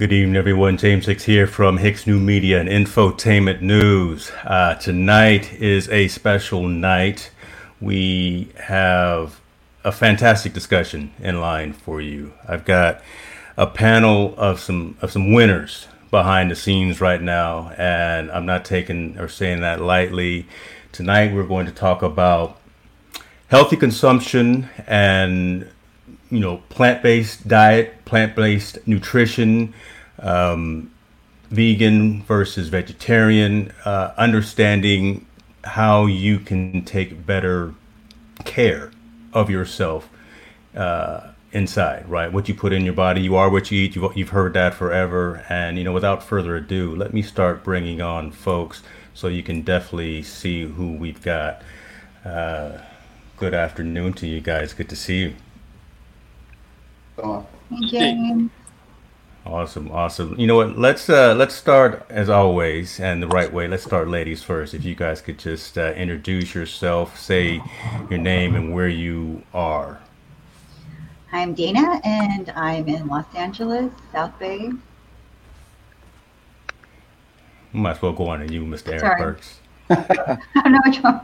Good evening, everyone. James Hicks here from Hicks New Media and Infotainment News. Uh, tonight is a special night. We have a fantastic discussion in line for you. I've got a panel of some of some winners behind the scenes right now, and I'm not taking or saying that lightly. Tonight, we're going to talk about healthy consumption and you know plant-based diet, plant-based nutrition um, vegan versus vegetarian, uh, understanding how you can take better care of yourself uh, inside, right? What you put in your body, you are what you eat. You've, you've heard that forever. And, you know, without further ado, let me start bringing on folks so you can definitely see who we've got. Uh, good afternoon to you guys. Good to see you. Thank you. Awesome, awesome. You know what? Let's uh, let's start as always, and the right way. Let's start, ladies first. If you guys could just uh, introduce yourself, say your name and where you are. Hi, I'm Dana, and I'm in Los Angeles, South Bay. We might as well go on to you, Mr. Eric Sorry. Burks. I don't know which one.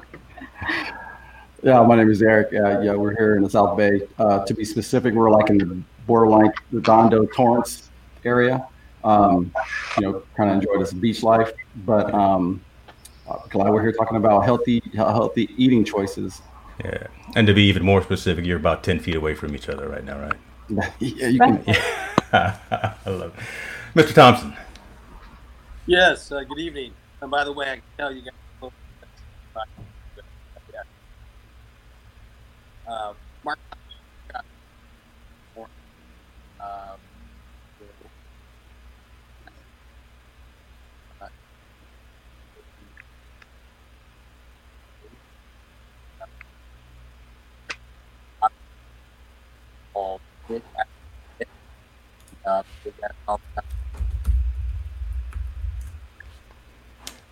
Yeah, my name is Eric. Uh, yeah, we're here in the South Bay. Uh, to be specific, we're like in the borderline Redondo, Torrance area. Um, you know, kind of enjoy this beach life, but um, uh, glad we're here talking about healthy, healthy eating choices. Yeah, and to be even more specific, you're about ten feet away from each other right now, right? yeah, you can. I love it. Mr. Thompson. Yes. Uh, good evening. And by the way, I can tell you guys. Uh, Mark. Um,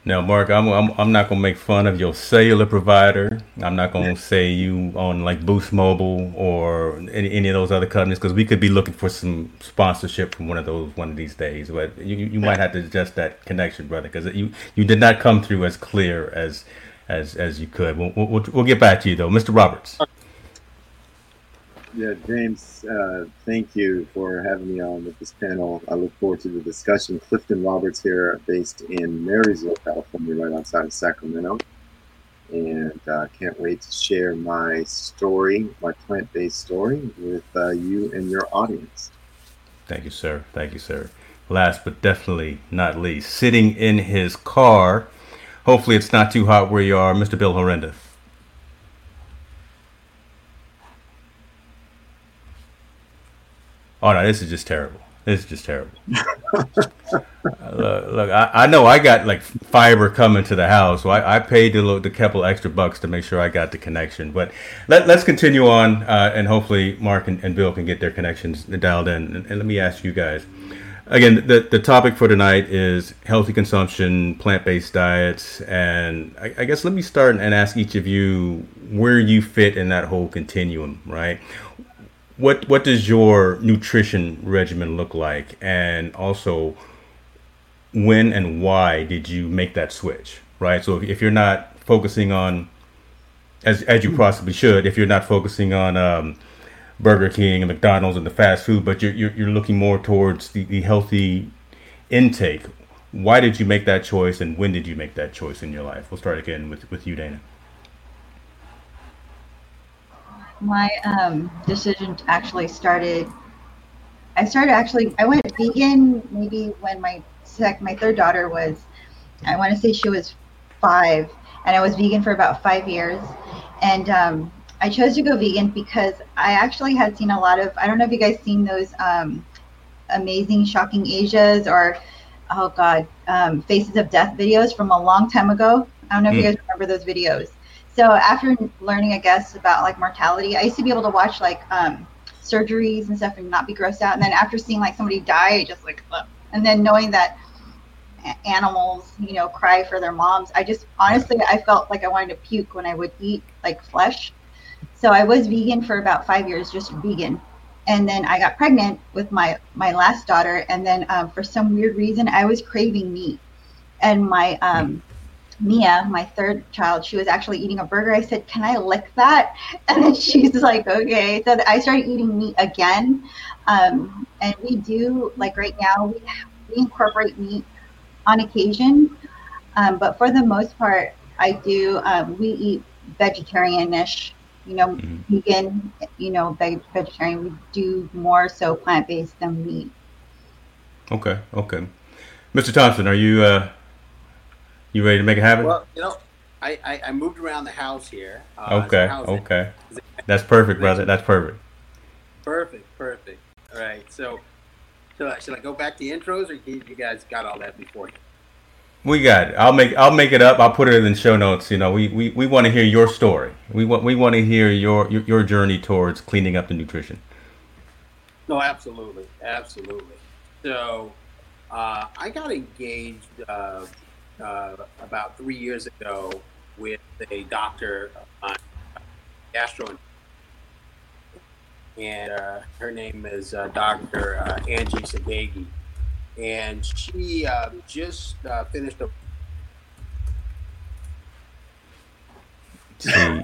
now, Mark, I'm, I'm, I'm not gonna make fun of your cellular provider. I'm not gonna say you on like Boost Mobile or any, any of those other companies because we could be looking for some sponsorship from one of those one of these days. But you, you might have to adjust that connection, brother, because you you did not come through as clear as as as you could. We'll, we'll, we'll get back to you though, Mr. Roberts. Yeah, James, uh, thank you for having me on with this panel. I look forward to the discussion. Clifton Roberts here, based in Marysville, California, right outside of Sacramento. And uh, can't wait to share my story, my plant based story, with uh, you and your audience. Thank you, sir. Thank you, sir. Last but definitely not least, sitting in his car. Hopefully, it's not too hot where you are, Mr. Bill Horrenda. Oh no, this is just terrible. This is just terrible. look, look I, I, know I got like fiber coming to the house, so I, I paid the, the couple extra bucks to make sure I got the connection. But let, us continue on, uh, and hopefully Mark and, and, Bill can get their connections dialed in. And, and, let me ask you guys again. The the topic for tonight is healthy consumption, plant based diets, and I, I guess let me start and ask each of you where you fit in that whole continuum, right? What what does your nutrition regimen look like? And also when and why did you make that switch right? So if, if you're not focusing on as as you possibly should if you're not focusing on um, burger king and mcdonald's and the fast food but you're you're, you're looking more towards the, the healthy intake why did you make that choice and when did you make that choice in your life? We'll start again with with you dana my um, decision actually started. I started actually. I went vegan maybe when my sec, my third daughter was. I want to say she was five, and I was vegan for about five years, and um, I chose to go vegan because I actually had seen a lot of. I don't know if you guys seen those um, amazing, shocking Asias or oh god, um, faces of death videos from a long time ago. I don't know if mm. you hmm. guys remember those videos. So after learning, I guess, about like mortality, I used to be able to watch like um, surgeries and stuff and not be grossed out. And then after seeing like somebody die, just like, ugh. and then knowing that animals, you know, cry for their moms, I just honestly, I felt like I wanted to puke when I would eat like flesh. So I was vegan for about five years, just vegan. and then I got pregnant with my my last daughter, and then um, for some weird reason I was craving meat, and my um, Mia, my third child, she was actually eating a burger. I said, "Can I lick that?" And then she's like, "Okay." So I started eating meat again, um, and we do like right now we we incorporate meat on occasion, um, but for the most part, I do. Um, we eat vegetarianish you know, mm-hmm. vegan, you know, vegetarian. We do more so plant based than meat. Okay, okay. Mr. Thompson, are you uh, you ready to make it happen? Well, you know, I, I, I moved around the house here. Uh, okay, okay. That's perfect, brother. That's perfect. Perfect, perfect. All right. So, so should I go back to intros, or you guys got all that before? We got it. I'll make I'll make it up. I'll put it in the show notes. You know, we, we, we want to hear your story. We want we want to hear your, your, your journey towards cleaning up the nutrition. No, absolutely, absolutely. So, uh, I got engaged uh, uh, about three years ago with a doctor on gastro, and uh, her name is uh, Dr. Uh, Angie Sadeghi and she uh, just uh, finished a. See,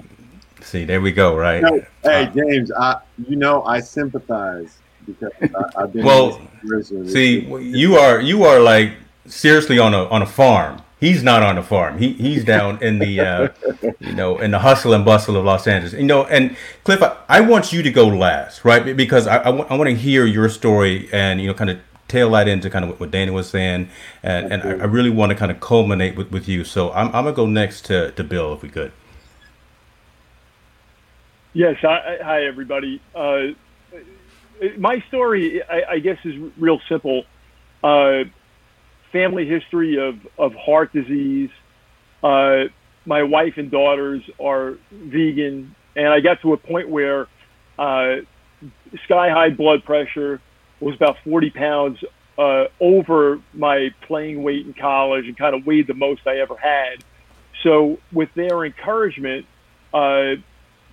see, there we go. Right. No, hey, uh, James, I you know I sympathize because I, have been. well, see, you are you are like seriously on a on a farm. He's not on a farm. He he's down in the uh, you know in the hustle and bustle of Los Angeles. You know, and Cliff, I, I want you to go last, right? Because I I, w- I want to hear your story and you know kind of tail that into kind of what Dana was saying, and, and I, I, really want to kind of culminate with, with you. So I'm, I'm gonna go next to, to Bill if we could. Yes, hi, hi everybody. Uh, my story, I, I, guess, is real simple. Uh, family history of, of heart disease. Uh, my wife and daughters are vegan, and I got to a point where uh, sky high blood pressure, was about 40 pounds uh, over my playing weight in college and kind of weighed the most I ever had. So with their encouragement, uh,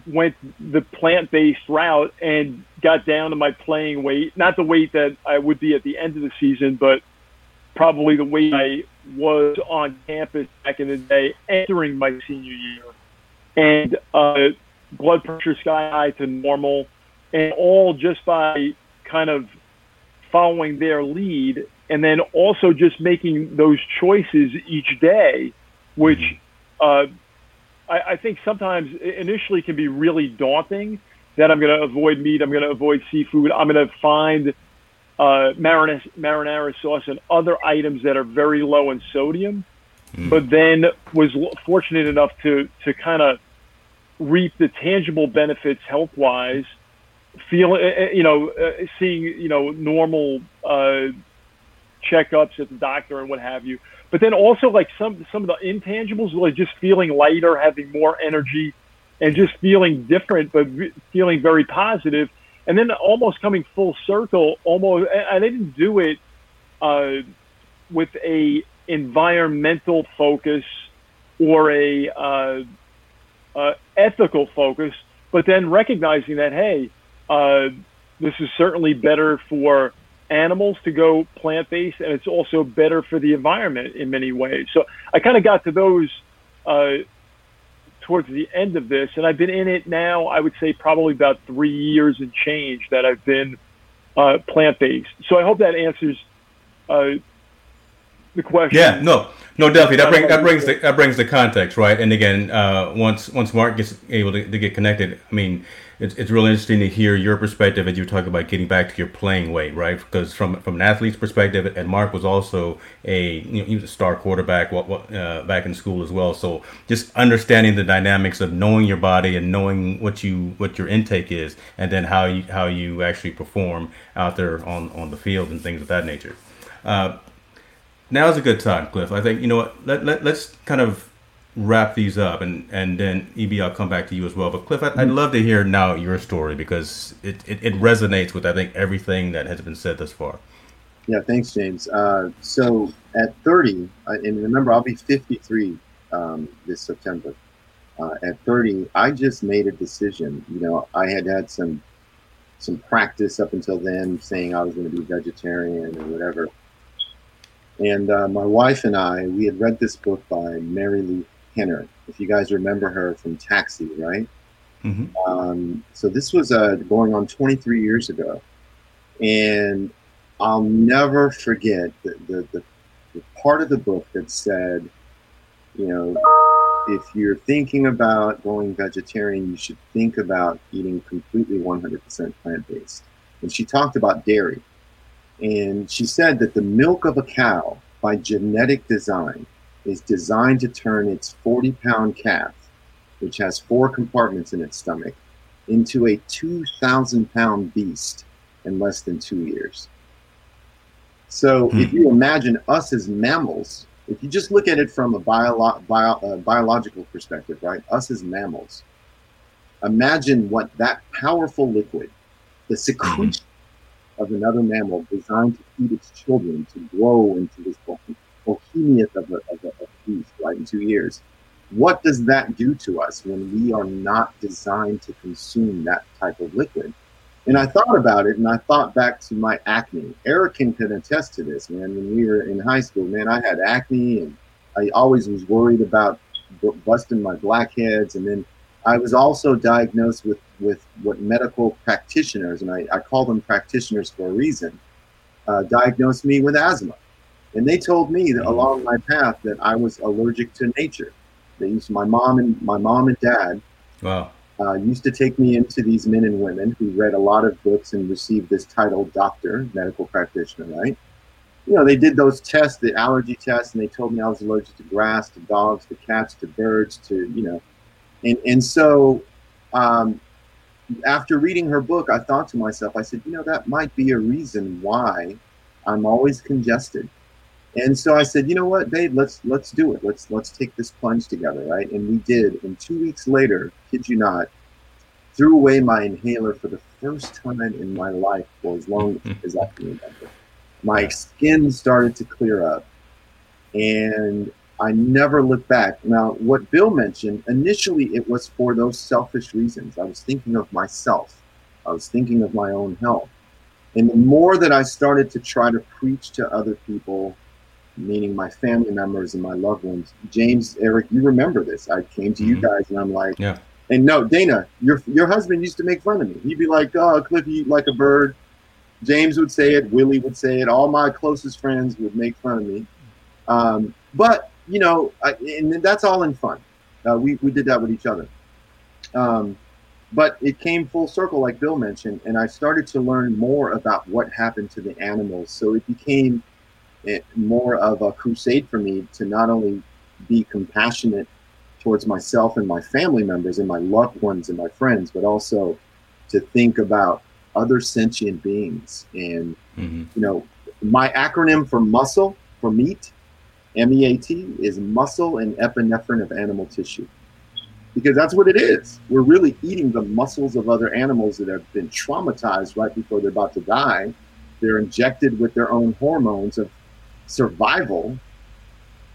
went the plant-based route and got down to my playing weight, not the weight that I would be at the end of the season, but probably the way I was on campus back in the day entering my senior year. And uh, blood pressure sky high to normal, and all just by kind of following their lead and then also just making those choices each day, which uh, I, I, think sometimes initially can be really daunting. That I'm going to avoid meat, I'm going to avoid seafood, I'm going to find uh, marinara, marinara sauce and other items that are very low in sodium. Mm. But then was fortunate enough to to kind of reap the tangible benefits health wise feel, uh, uh, you know, uh, seeing, you know, normal uh, checkups at the doctor and what have you. But then also like some some of the intangibles, like just feeling lighter, having more energy, and just feeling different, but feeling very positive. And then almost coming full circle, almost. and I didn't do it uh, with a environmental focus or a uh, uh, ethical focus, but then recognizing that hey, uh, this is certainly better for animals to go plant based, and it's also better for the environment in many ways. So I kind of got to those uh, towards the end of this, and I've been in it now. I would say probably about three years and change that I've been uh, plant based. So I hope that answers uh, the question. Yeah, no, no, definitely. That, bring, that brings the, that brings the context, right? And again, uh, once once Mark gets able to, to get connected, I mean it's, it's really interesting to hear your perspective as you talk about getting back to your playing weight, right? Because from from an athlete's perspective, and Mark was also a you know, he was a star quarterback uh, back in school as well. So just understanding the dynamics of knowing your body and knowing what you what your intake is, and then how you how you actually perform out there on on the field and things of that nature. Uh, is a good time, Cliff. I think you know what. Let, let let's kind of wrap these up, and and then EB, I'll come back to you as well. But Cliff, I'd, I'd love to hear now your story because it, it, it, resonates with I think everything that has been said thus far. Yeah, thanks, James. Uh, so at 30, uh, and remember, I'll be 53 um, this September. Uh, at 30, I just made a decision. You know, I had had some some practice up until then, saying I was going to be vegetarian or whatever. And uh, my wife and I, we had read this book by Marilu Henner. If you guys remember her from Taxi, right? Mm-hmm. Um, so this was uh, going on 23 years ago, and I'll never forget the, the, the, the part of the book that said, you know, if you're thinking about going vegetarian, you should think about eating completely 100% plant based. And she talked about dairy. And she said that the milk of a cow, by genetic design, is designed to turn its 40 pound calf, which has four compartments in its stomach, into a 2,000 pound beast in less than two years. So if you imagine us as mammals, if you just look at it from a bio, bio, uh, biological perspective, right? Us as mammals, imagine what that powerful liquid, the secretion of another mammal designed to feed its children to grow into this behemoth of a, of a, beast, right, in two years. What does that do to us when we are not designed to consume that type of liquid? And I thought about it and I thought back to my acne. Eric can, attest to this, man. When we were in high school, man, I had acne and I always was worried about busting my blackheads. And then I was also diagnosed with, with what medical practitioners, and I, I call them practitioners for a reason, uh, diagnosed me with asthma. And they told me that along my path that I was allergic to nature. They used my mom and my mom and dad Wow. uh, used to take me into these men and women who read a lot of books and received this title doctor, medical practitioner, right? You know, they did those tests, the allergy tests, and they told me I was allergic to grass, to dogs, to cats, to birds, to, you know, and, and so um, after reading her book, I thought to myself, I said, you know, that might be a reason why I'm always congested. And so I said, you know what, babe, let's let's do it. Let's let's take this plunge together, right? And we did. And two weeks later, kid you not, threw away my inhaler for the first time in my life for as long hmm. as I can remember. My skin started to clear up, and I never looked back. Now, what Bill mentioned initially, it was for those selfish reasons. I was thinking of myself. I was thinking of my own health. And the more that I started to try to preach to other people meaning my family members and my loved ones. James, Eric, you remember this. I came to you Mhm. guys and I'm like, Yeah. and no, Dana, your your husband used to make fun of me. He'd be like, oh, Cliff, you like a bird. James would say it, Willie would say it, all my closest friends would make fun of me. Um, but, you know, I, and that's all in fun. Uh, we, we did that with each other. Um, but it came full circle, like Bill mentioned, and I started to learn more about what happened to the animals. So it became it, more of a crusade for me to not only be compassionate towards myself and my family members and my loved ones and my friends, but also to think about other sentient beings. And, hmm you know, my acronym for muscle, for meat, M E A T, is muscle and epinephrine of animal tissue. Because that's what it is. We're really eating the muscles of other animals that have been traumatized right before they're about to die. They're injected with their own hormones of survival.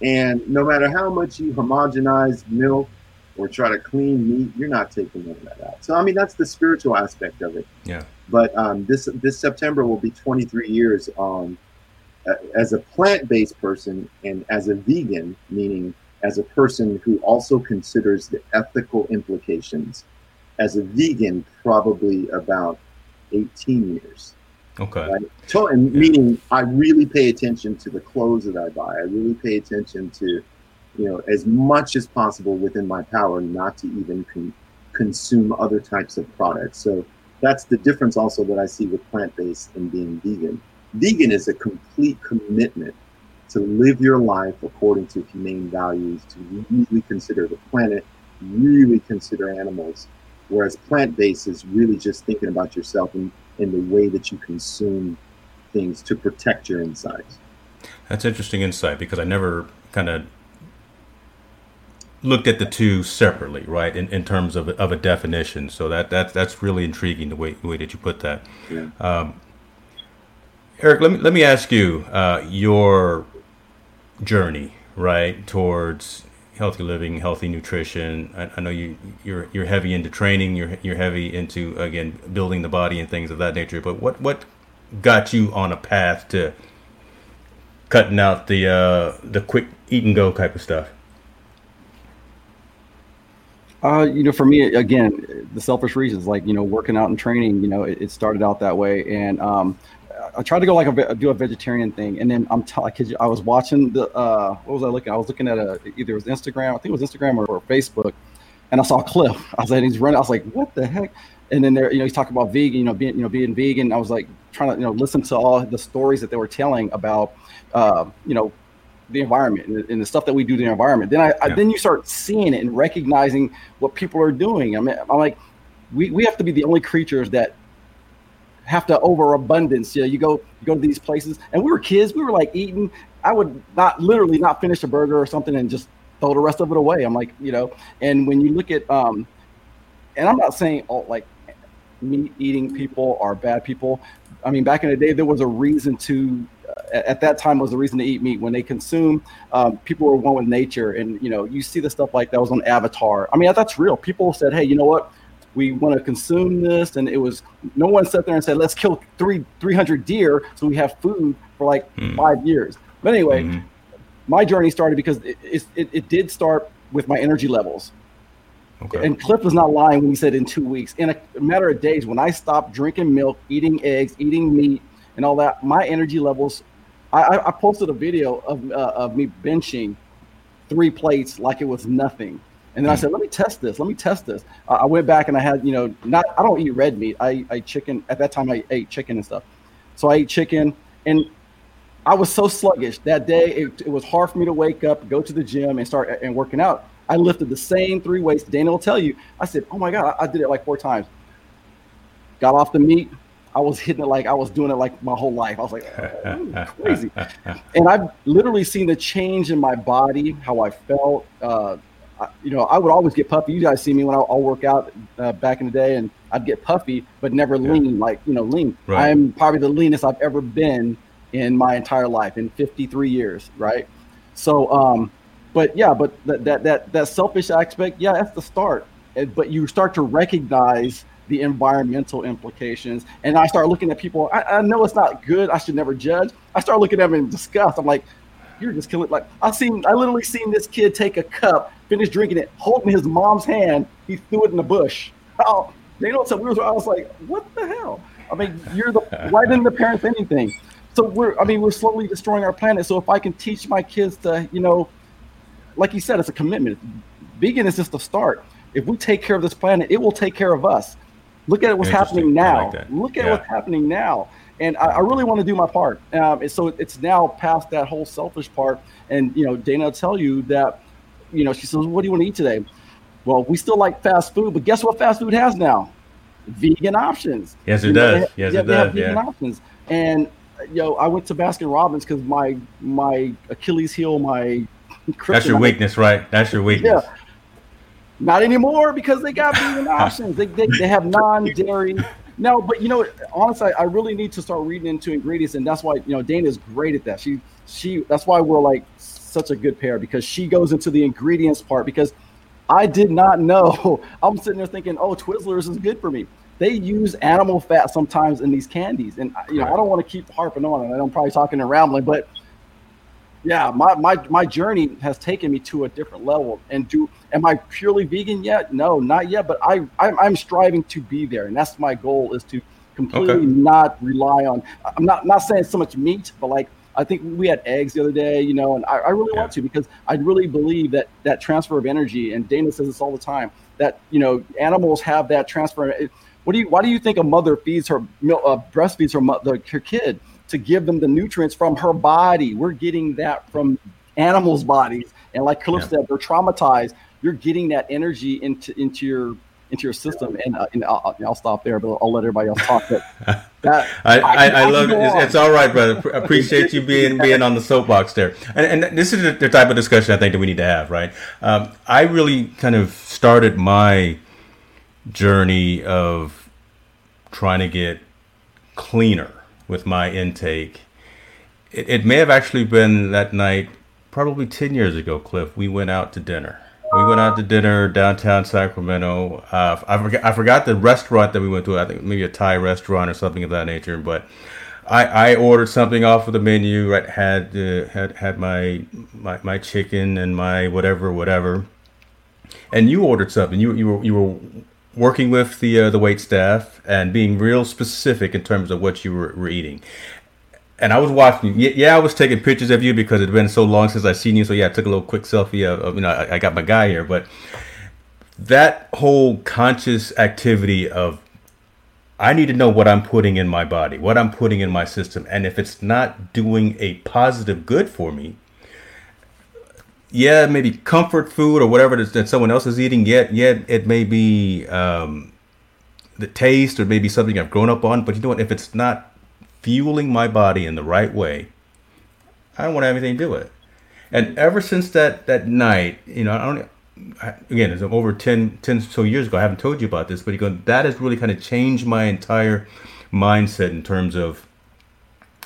And no matter how much you homogenize milk or try to clean meat, you're not taking none of that out. So I mean, that's the spiritual aspect of it. Yeah. But um, this this September will be 23 years um, as a plant-based person and as a vegan, meaning as a person who also considers the ethical implications. As a vegan, probably about 18 years. Okay. Right. So, and Yeah. meaning I really pay attention to the clothes that I buy. I really pay attention to, you know, as much as possible within my power not to even con- consume other types of products. So that's the difference also that I see with plant based and being vegan. Vegan is a complete commitment to live your life according to humane values, to really consider the planet, really consider animals. Whereas plant based is really just thinking about yourself and in the way that you consume things to protect your insides. That's interesting insight because I never kind of looked at the two separately, right? In, in terms of, of a definition. So that, that that's really intriguing the way, the way that you put that. Yeah. Um, Eric, let me let me ask you uh, your journey, right, towards healthy living, healthy nutrition. I, I, know you you're you're heavy into training. You're you're heavy into again building the body and things of that nature. But what what got you on a path to cutting out the uh, the quick eat and go type of stuff? Uh, you know, for me, again, the selfish reasons, like you know, working out and training. You know, it, it started out that way, and um, I tried to go like a do a vegetarian thing, and then I'm t- I, you, I was watching the uh, what was I looking? I was looking at a either it was Instagram, I think it was Instagram or, or Facebook, and I saw Cliff. I was like, he's running. I was like, what the heck? And then there, you know, he's talking about vegan, you know, being you know being vegan. I was like trying to you know listen to all the stories that they were telling about, uh, you know, the environment and the, and the, stuff that we do to the environment. Then I, yeah. I, then you start seeing it and recognizing what people are doing. I mean, I'm like, we, we have to be the only creatures that have to overabundance. You know, you go you go to these places, and we were kids. We were like eating. I would not literally not finish a burger or something and just throw the rest of it away. I'm like, you know. And when you look at, um, and I'm not saying all like meat eating people are bad people. I mean, back in the day, there was a reason to at that time was the reason to eat meat. When they consume, um, people were one with nature, and you know, you see the stuff like that was on Avatar. I mean, that's real. People said, "Hey, you know what? We want to consume this," and it was no one sat there and said, "Let's kill three three hundred deer so we have food for like mm. five years." But anyway, mm-hmm. my journey started because it, it, it did start with my energy levels. Okay. And Cliff was not lying when he said in two weeks. In a matter of days, when I stopped drinking milk, eating eggs, eating meat, and all that, my energy levels. I, I posted a video of uh, of me benching three plates like it was nothing. And then I said, let me test this. Let me test this. Uh, I went back and I had, you know, not, I don't eat red meat. I, I chicken. At that time, I ate chicken and stuff. So I ate chicken and I was so sluggish that day. It, it was hard for me to wake up, go to the gym and start and working out. I lifted the same three weights. Dana will tell you. I said, oh my God, I, I did it like four times. Got off the meat, I was hitting it like I was doing it like my whole life. I was like, oh, crazy. and I've literally seen the change in my body, how I felt. Uh, I, you know, I would always get puffy. You guys see me when I, will work out uh, back in the day, and I'd get puffy, but never yeah. lean, like you know, lean. Right. I'm probably the leanest I've ever been in my entire life in 53 years, right? So, um, but yeah, but that that that that selfish aspect, yeah, that's the start. But you start to recognize the environmental implications. And I start looking at people. I, I, know it's not good. I should never judge. I start looking at them in disgust. I'm like, you're just killing. Like I seen, I literally seen this kid take a cup, finish drinking it, holding his mom's hand. He threw it in the bush. Oh, they tell. We I was like, what the hell? I mean, you're the why didn't the parents anything? So we're, I mean, we're slowly destroying our planet. So if I can teach my kids to, you know, like you said, it's a commitment. Vegan is just a start. If we take care of this planet, it will take care of us. Look at what's happening now. Like Look at yeah. what's happening now. And I, I really want to do my part. Um, so it's now past that whole selfish part. And, you know, Dana will tell you that, you know, she says, what do you want to eat today? Well, we still like fast food, but guess what fast food has now? Vegan options. Yes, it you does. Know, yes, it does. Vegan yeah. options. And, you know, I went to Baskin Robbins because my my Achilles heel, my that's your weakness, right? That's your weakness. Yeah. Not anymore because they got vegan options. They, they, they have non-dairy. No, but you know, honestly, I really need to start reading into ingredients, and that's why you know Dana is great at that. She she that's why we're like such a good pair because she goes into the ingredients part because I did not know. I'm sitting there thinking, oh, Twizzlers is good for me. They use animal fat sometimes in these candies, and you know I don't want to keep harping on it. I'm probably talking and rambling, but yeah, my, my my journey has taken me to a different level. And do am I purely vegan yet? No, not yet. But I I'm, I'm striving to be there, and that's my goal is to completely okay. not rely on. I'm not not saying so much meat, but like I think we had eggs the other day, you know, and I, I really yeah. want to because I really believe that that transfer of energy. And Dana says this all the time that you know animals have that transfer. What do you? Why do you think a mother feeds her milk, uh, breastfeeds her, mother, her kid? To give them the nutrients from her body. We're getting that from animals' bodies. And like Cliff yeah. said, they're traumatized. You're getting that energy into into your into your system. And, uh, and I'll, I'll, stop there, but I'll let everybody else talk. But that, I, I, I, I love it. It's, it's, all right, brother. Appreciate you being being on the soapbox there. And, and this is the type of discussion I think that we need to have, right? Um, I really kind of started my journey of trying to get cleaner with my intake. It, it may have actually been that night probably 10 years ago, Cliff, we went out to dinner. We went out to dinner downtown Sacramento. Uh, I, forgot, I forgot the restaurant that we went to. I think maybe a Thai restaurant or something of that nature. But I, I ordered something off of the menu. Right, had uh, had had my, my my chicken and my whatever whatever. And you ordered something. You you were you were working with the uh, the wait staff and being real specific in terms of what you were, were eating and I was watching you. Yeah, I was taking pictures of you because it's been so long since I seen you. So yeah, I took a little quick selfie of, of you know, I, I, got my guy here. But that whole conscious activity of I need to know what I'm putting in my body, what I'm putting in my system, and if it's not doing a positive good for me, yeah, maybe comfort food or whatever that someone else is eating. Yet, yet it may be um, the taste or maybe something I've grown up on. But you know what? If it's not fueling my body in the right way, I don't want to have anything to do with it. And ever since that that night, you know, I don't. again, it's over 10, 10 so years ago. I haven't told you about this, but you go, that has really kind of changed my entire mindset in terms of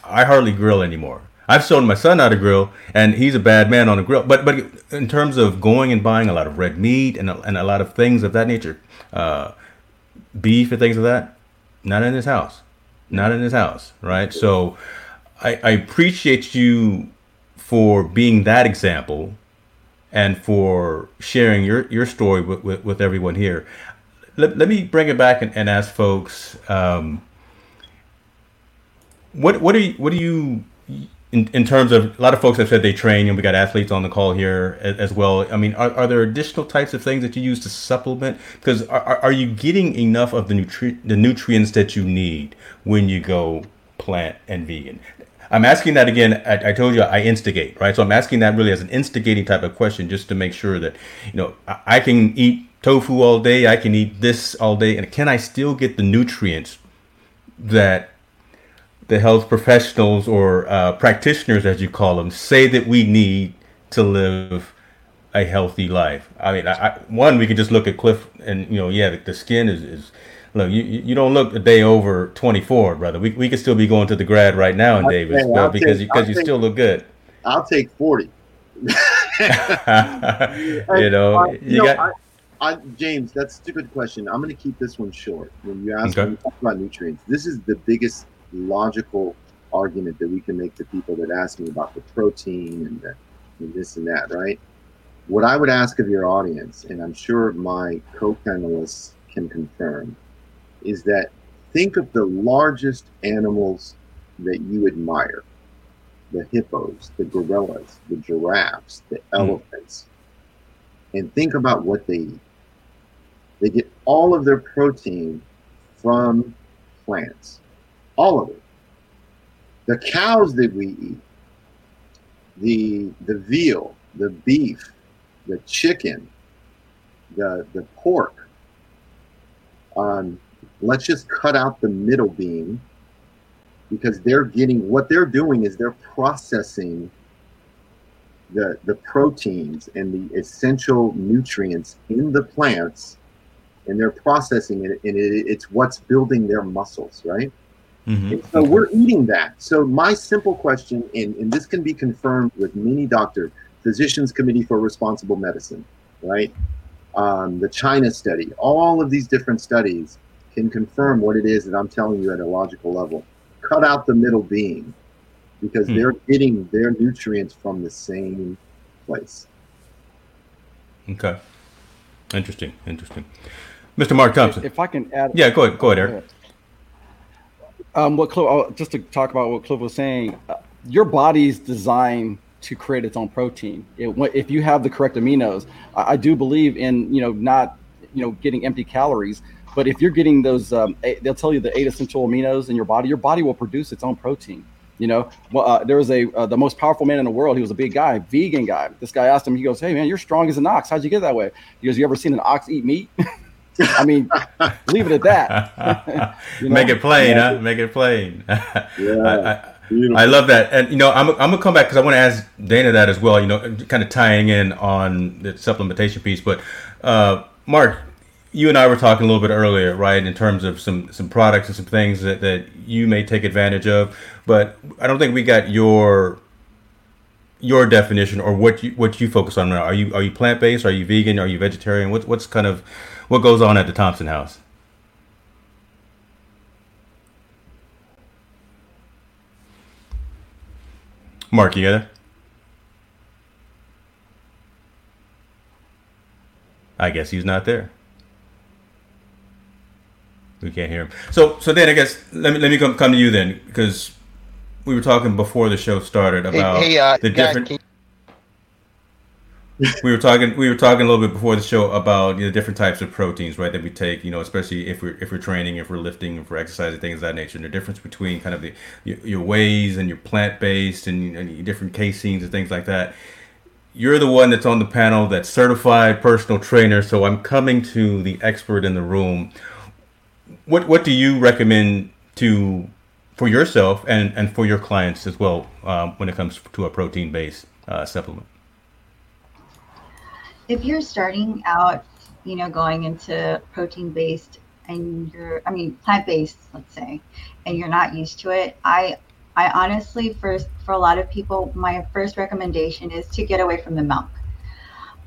I hardly grill anymore. I've shown my son how to grill, and he's a bad man on a grill. But but in terms of going and buying a lot of red meat and a, and a lot of things of that nature, uh, beef and things of that, not in his house not in his house, right? So I, I appreciate you for being that example and for sharing your, your story with, with, with everyone here. Let, let me bring it back and, and ask folks, um, what what are you, what do you in, in terms of a lot of folks have said they train and we got athletes on the call here as, as well. I mean are, are there additional types of things that you use to supplement? Because are, are you getting enough of the nutri- the nutrients that you need when you go plant and vegan? I'm asking that again I, I, told you i instigate right? So i'm asking that really as an instigating type of question just to make sure that you know I, I can eat tofu all day i can eat this all day and can i still get the nutrients that the health professionals or uh, practitioners, as you call them, say that we need to live a healthy life. I mean, I, I, one, we can just look at Cliff, and you know, yeah, the, the skin is, is look. You you don't look a day over twenty four, brother. We we could still be going to the grad right now in Davis, well, because take, because you still look good. I'll take forty. you know, I, you, you know, got. I, James, that's a good question. I'm going to keep this one short. When you ask okay. about nutrients, this is the biggest logical argument that we can make to people that ask me about the protein and, the, and this and that, right? What I would ask of your audience, and I'm sure my co-panelists can confirm, is that think of the largest animals that you admire the hippos, the gorillas, the giraffes, the mm. elephants, and think about what they eat. They get all of their protein from plants all of it. The cows that we eat, the the veal, the beef, the chicken, the the pork. Um, let's just cut out the middle beam because they're getting what they're doing is they're processing the the proteins and the essential nutrients in the plants and they're processing it and it, it's what's building their muscles right Mm-hmm. so we're eating that. So my simple question, and, and this can be confirmed with many doctor, Physicians Committee for Responsible Medicine, right? Um, the China study, all of these different studies can confirm what it is that I'm telling you at a logical level. Cut out the middle being because mm. they're getting their nutrients from the same place. Okay. Interesting. Interesting. Mr. Mark Thompson. If I can add. Yeah, go ahead. Go ahead, Eric. Um, what Cliff, uh, just to talk about what Cliff was saying, uh, your body's designed to create its own protein. It, if you have the correct aminos, I, I, do believe in you know not you know getting empty calories, but if you're getting those, um, eight, they'll tell you the eight essential aminos in your body. Your body will produce its own protein. You know, well, uh, there was a uh, the most powerful man in the world. He was a big guy, vegan guy. This guy asked him. He goes, "Hey man, you're strong as an ox. How'd you get that way?" He goes, "You ever seen an ox eat meat?" I mean, leave it at that. you know? Make it plain, yeah. huh? Make it plain. yeah. I, I, I, love that, and you know, I'm, I'm gonna come back because I want to ask Dana that as well. You know, kind of tying in on the supplementation piece. But uh, Mark, you and I were talking a little bit earlier, right, in terms of some some products and some things that that you may take advantage of. But I don't think we got your your definition or what you what you focus on now? Are you are you plant based? Are you vegan? Are you vegetarian? What's what's kind of what goes on at the Thompson House? Mark, you got it? I guess he's not there. We can't hear him. So, so then I guess let me let me come come to you then because we were talking before the show started about hey, hey, uh, the different. can- we were talking we were talking a little bit before the show about you know, different types of proteins right that we take you know especially if we're if we're training if we're lifting if we're exercising things of that nature. And the difference between kind of the your, your wheys and your plant-based and, and different caseins and things like that you're the one that's on the panel that's certified personal trainer so i'm coming to the expert in the room. What what do you recommend to for yourself and and for your clients as well um, when it comes to a protein based uh, supplement if you're starting out, you know, going into protein based and you're, I mean, plant based, let's say, and you're not used to it, I, I honestly, first for a lot of people, my first recommendation is to get away from the milk.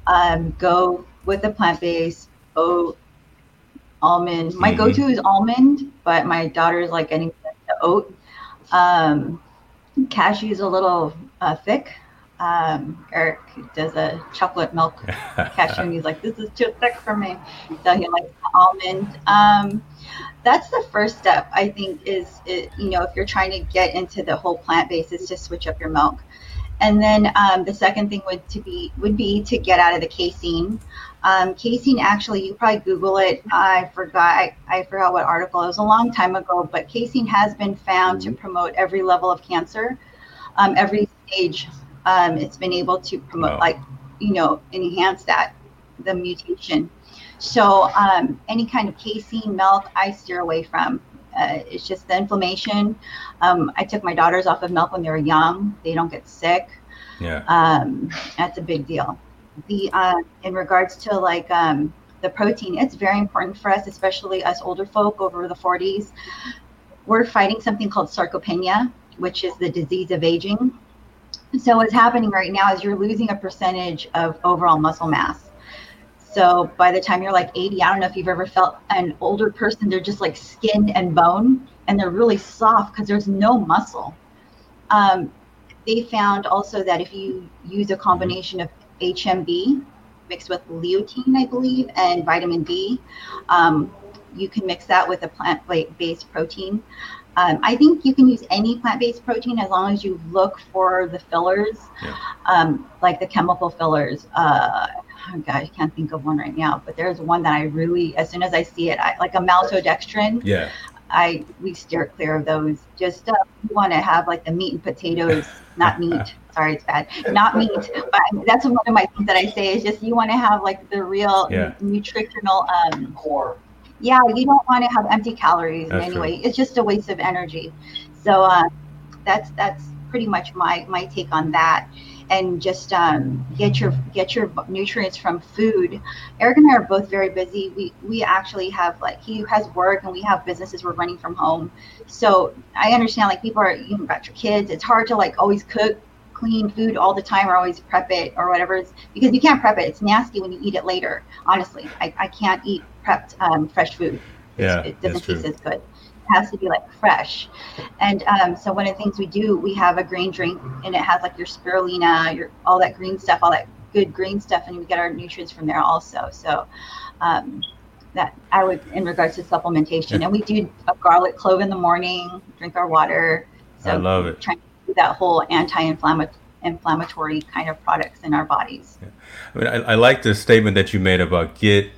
Um, go with the plant based oat, almond. My Mhm. go-to is almond, but my daughter's like getting the oat. Um, cashew is a little uh, thick. Um, Eric does a chocolate milk cashew and he's like, this is too thick for me. So he likes the almond. Um, that's the first step, I think, is, it, you know, if you're trying to get into the whole plant base, is to switch up your milk. And then um, the second thing would to be would be to get out of the casein. Um, casein, actually, you probably Google it. I forgot. I, I forgot what article. It was a long time ago, but casein has been found to promote every level of cancer, um, every stage. Um, it's been able to promote, Wow. like, you know, enhance that the mutation. So um, any kind of casein milk, I steer away from. Uh, it's just the inflammation. Um, I took my daughters off of milk when they were young. They don't get sick. yeah Um, that's a big deal. The uh, in regards to like um, the protein, it's very important for us, especially us older folk over the 40s. We're fighting something called sarcopenia, which is the disease of aging. So what's happening right now is you're losing a percentage of overall muscle mass. So by the time you're like 80, I don't know if you've ever felt an older person, they're just like skin and bone and they're really soft because there's no muscle. Um, they found also that if you use a combination of HMB mixed with lutein, I believe, and vitamin D, um, you can mix that with a plant-based protein. Um, I think you can use any plant-based protein as long as you look for the fillers, Yeah. um, like the chemical fillers. Uh, oh God, I can't think of one right now, but there's one that I really, as soon as I see it, I, like a maltodextrin. yeah I we steer clear of those. Just uh, you want to have like the meat and potatoes, not meat. Sorry, it's bad. Not meat, but that's one of my things that I say is just you want to have like the real Yeah. nutritional um core. Yeah, you don't want to have empty calories That's in any way. It's just a waste of energy. So uh, that's that's pretty much my my take on that. And just um, get your get your nutrients from food. Eric and I are both very busy. We we actually have like he has work and we have businesses we're running from home. So I understand like people are you've got your kids. It's hard to like always cook clean food all the time or always prep it or whatever it's, because you can't prep it. It's nasty when you eat it later. Honestly, I, I can't eat prepped um, fresh food. Yeah, it doesn't taste as good. It has to be like fresh. And um, so one of the things we do, we have a green drink and it has like your spirulina, your all that green stuff, all that good green stuff, and we get our nutrients from there also. So um, that I would in regards to supplementation, and we do a garlic clove in the morning, drink our water. So I love it. Trying to do that whole anti-inflammatory inflammatory kind of products in our bodies. I mean, I, I like the statement that you made about get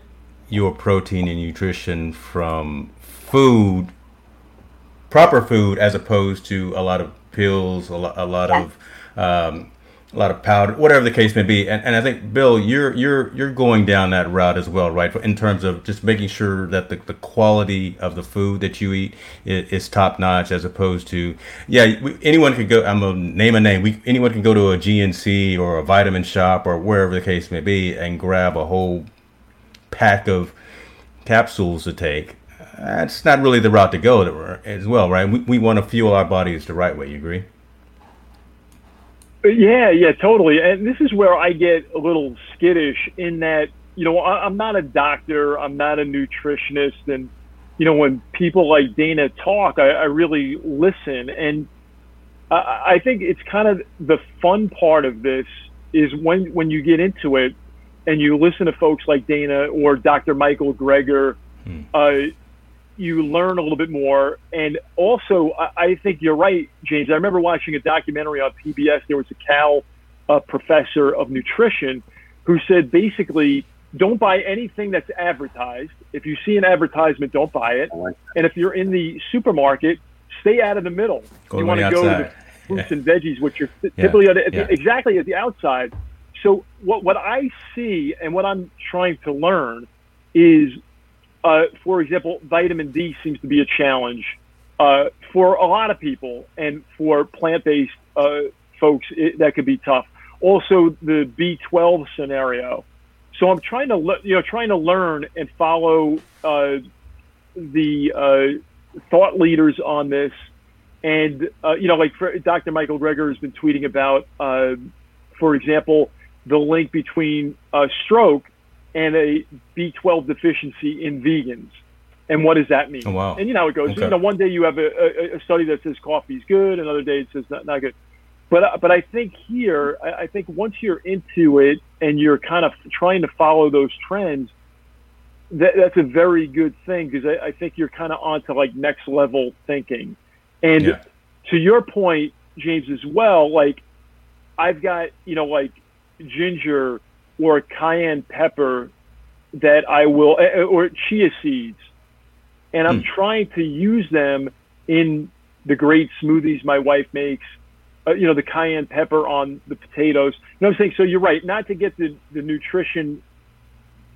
your protein and nutrition from food, proper food, as opposed to a lot of pills, a lot, a lot of, um, a lot of powder, whatever the case may be. And, and I think Bill, you're you're you're going down that route as well, right? In terms of just making sure that the, the quality of the food that you eat is, is top notch, as opposed to yeah, we, anyone can go. I'm gonna name a name. We anyone can go to a GNC or a vitamin shop or wherever the case may be and grab a whole pack of capsules to take. Uh, That's not really the route to go uh, as well, right? We, we want to fuel our bodies the right way. You agree? Uh, yeah, yeah, totally. And this is where I get a little skittish in that, you know, I, I'm not a doctor, I'm not a nutritionist. And, you know, when people like Dana talk, I, I really listen. And I, I think it's kind of the fun part of this is when, when you get into it and you listen to folks like Dana or Dr. Michael Greger, hmm. uh, you learn a little bit more. And also, I, I, think you're right, James. I remember watching a documentary on PBS. There was a Cal uh, professor of nutrition who said basically, don't buy anything that's advertised. If you see an advertisement, don't buy it. And if you're in the supermarket, stay out of the middle. Go you want to go to the fruits yeah. and veggies, which are typically yeah. At the, yeah. exactly at the outside. So what what I see and what I'm trying to learn is uh, for example, vitamin D seems to be a challenge uh, for a lot of people, and for plant-based uh, folks, it, that could be tough. Also, the B12 scenario. So I'm trying to, le- you know, trying to learn and follow uh, the uh, thought leaders on this, and uh, you know, like for, Dr. Michael Greger has been tweeting about, for example, the link between a stroke and a B12 deficiency in vegans. And what does that mean? Oh, wow. And you know how it goes. Okay. You know, one day you have a, a, a, study that says coffee is good, another day it says not, not good. But uh, but I think here, I, I think once you're into it and you're kind of trying to follow those trends, that, that's a very good thing because I, I think you're kind of onto like next level thinking. And yeah. to your point, James, as well, like I've got you know like ginger or cayenne pepper that I will, eh, eh, or chia seeds. And I'm hmm. trying to use them in the great smoothies my wife makes. Uh, you know, the cayenne pepper on the potatoes. You know what I'm saying? So you're right, not to get the, the nutrition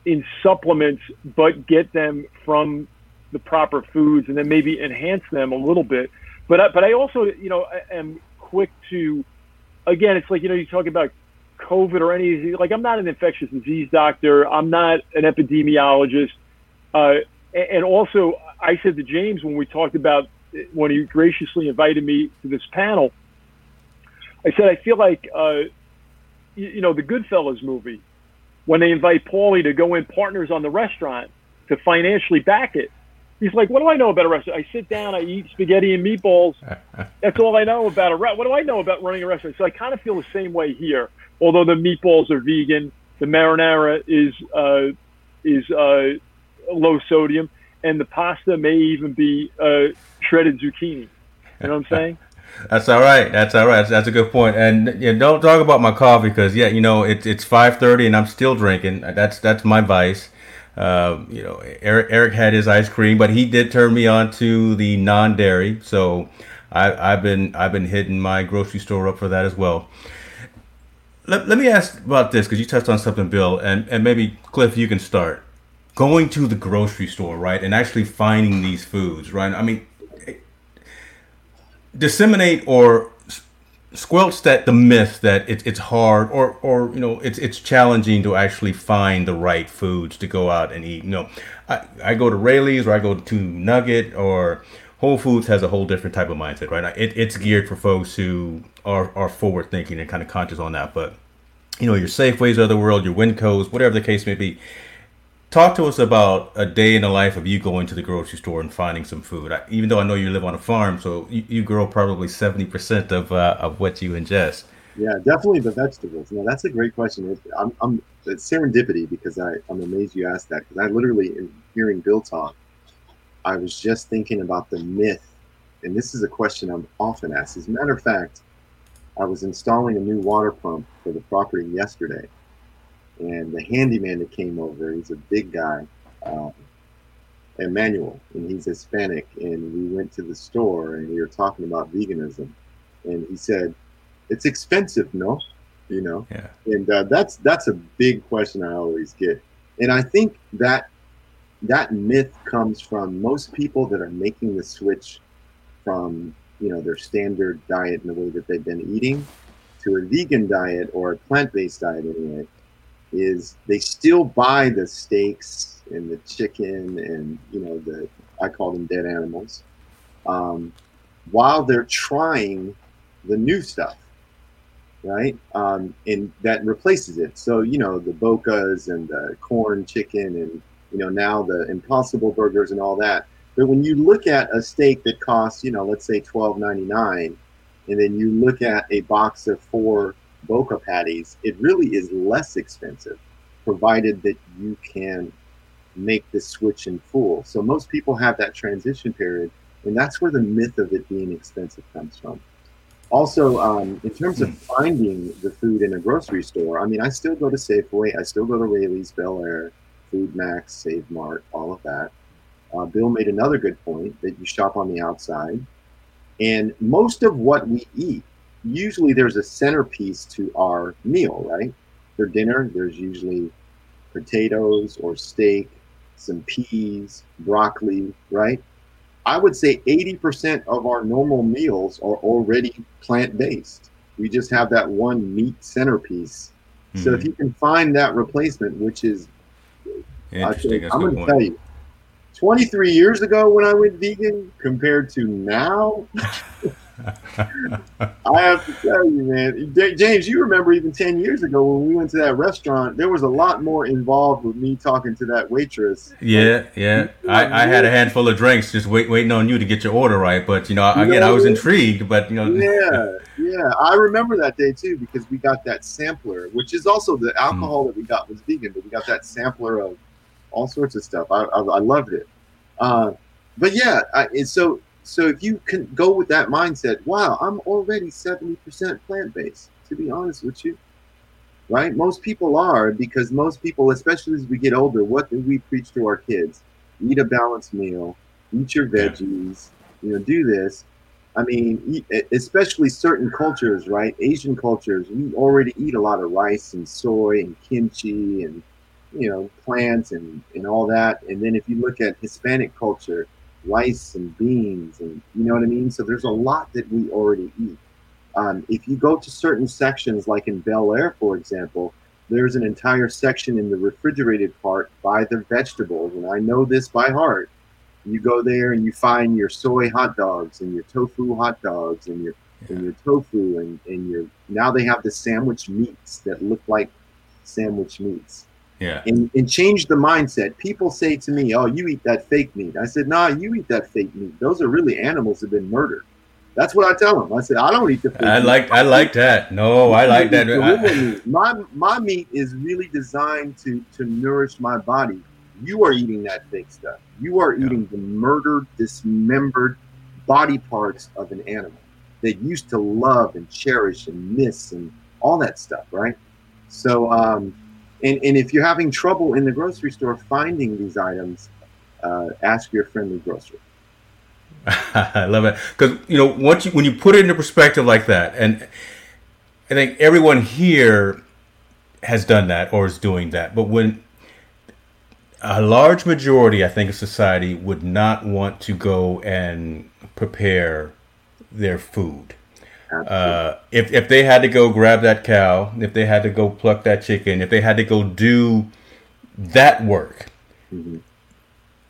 in supplements, but get them from the proper foods and then maybe enhance them a little bit. But, I, but I also, you know, am quick to, again, it's like, you know, you talk about COVID or any like I'm not an infectious disease doctor. I'm not an epidemiologist. Uh, and also, I said to James when we talked about when he graciously invited me to this panel, I said I feel like uh, you, you know the Goodfellas movie when they invite Paulie to go in partners on the restaurant to financially back it. He's like, what do I know about a restaurant? I sit down, I eat spaghetti and meatballs. That's all I know about a restaurant. What do I know about running a restaurant? So I kind of feel the same way here although the meatballs are vegan, the marinara is uh, is uh, low sodium, and the pasta may even be uh, shredded zucchini. You know what I'm saying? That's all right. That's all right. That's, that's a good point. And yeah, don't talk about my coffee because yeah, you know it's it's 5:30 and I'm still drinking. That's that's my vice. Uh, you know, Eric Eric had his ice cream, but he did turn me on to the non-dairy. So I, I've been I've been hitting my grocery store up for that as well. Let, let me ask about this because you touched on something, Bill, and, and maybe Cliff, you can start. Going to the grocery store, right, and actually finding these foods, right? I mean, disseminate or squelch that the myth that it, it's hard or or you know it's it's challenging to actually find the right foods to go out and eat. You know, I, I go to Raley's or I go to Nugget or Whole Foods has a whole different type of mindset, right? It, it's geared for folks who are, are forward thinking and kind of conscious on that. But you know, your Safeways of the world, your Wincos, whatever the case may be. Talk to us about a day in the life of you going to the grocery store and finding some food. I, even though I know you live on a farm, so you, you grow probably seventy percent of uh, of what you ingest. Yeah, definitely the vegetables. No, that's a great question. I'm, I'm it's serendipity because I, I'm amazed you asked that because I literally, in hearing Bill talk, I was just thinking about the myth, and this is a question I'm often asked. As a matter of fact, I was installing a new water pump for the property yesterday, and the handyman that came over, he's a big guy, um, Emmanuel, and he's Hispanic, and we went to the store and we were talking about veganism, and he said, "It's expensive, no?" You know, yeah. and uh, that's that's a big question I always get, and I think that that myth comes from most people that are making the switch from you know their standard diet and the way that they've been eating to a vegan diet or a plant-based diet anyway is they still buy the steaks and the chicken and you know the I call them dead animals um, while they're trying the new stuff right? Um, and that replaces it. So you know the bocas and the Quorn chicken and you know now the Impossible burgers and all that. But when you look at a steak that costs you know let's say twelve ninety nine, and then you look at a box of four boca patties, it really is less expensive, provided that you can make the switch in full. So most people have that transition period, and that's where the myth of it being expensive comes from. Also, um, in terms of finding the food in a grocery store, I mean, I still go to Safeway, I still go to Raley's, Bel Air, Food Max, Save Mart, all of that. Uh, Bill made another good point that you shop on the outside. And most of what we eat, usually there's a centerpiece to our meal, right? For dinner, there's usually potatoes or steak, some peas, broccoli, right? I would say 80% of our normal meals are already plant based. We just have that one meat centerpiece. Mm-hmm. So if hmm. you can find that replacement, which is, Interesting. I am going to tell you, 23 years ago when I went vegan compared to now, I have to tell you, man, James, you remember even 10 years ago when we went to that restaurant, there was a lot more involved with me talking to that waitress. Yeah, yeah. I, I, had a handful of drinks just wait, waiting on you to get your order right. But, you know, again, you know, I was intrigued, but, you know. Yeah, yeah. I remember that day too because we got that sampler, which is also the alcohol mm. that we got was vegan, but we got that sampler of all sorts of stuff. I, I, I loved it. Uh, but yeah, I, so so if you can go with that mindset, wow, I'm already 70% plant based, to be honest with you. Right? Most people are because most people, especially as we get older, what do we preach to our kids? Eat a balanced meal, eat your veggies, you know, do this. I mean, especially certain cultures, right? Asian cultures, we already eat a lot of rice and soy and kimchi and, you know, plants and, and all that. And then if you look at Hispanic culture, rice and beans and you know what I mean. So there's a lot that we already eat. Um, if you go to certain sections, like in Bel Air, for example, there's an entire section in the refrigerated part by the vegetables, and I know this by heart. You go there and you find your soy hot dogs and your tofu hot dogs and your yeah. and your tofu and, and your now they have the sandwich meats that look like sandwich meats. Yeah. And, and change the mindset. People say to me, Oh, you eat that fake meat. I said, Nah, you eat that fake meat. Those are really animals that have been murdered. That's what I tell them. I said, I don't eat the fake I meat. like I like that. No, I like that. I, my my meat is really designed to to nourish my body. You are eating that fake stuff. You are eating yeah. the murdered, dismembered body parts of an animal that used to love and cherish and miss and all that stuff, right? So um and, and if you're having trouble in the grocery store finding these items, uh, ask your friendly grocer. I love it because you know once you when you put it into perspective like that, and I think everyone here has done that or is doing that, but when a large majority, I think, of society would not want to go and prepare their food uh, if if they had to go grab that cow, if they had to go pluck that chicken, if they had to go do that work, mm-hmm.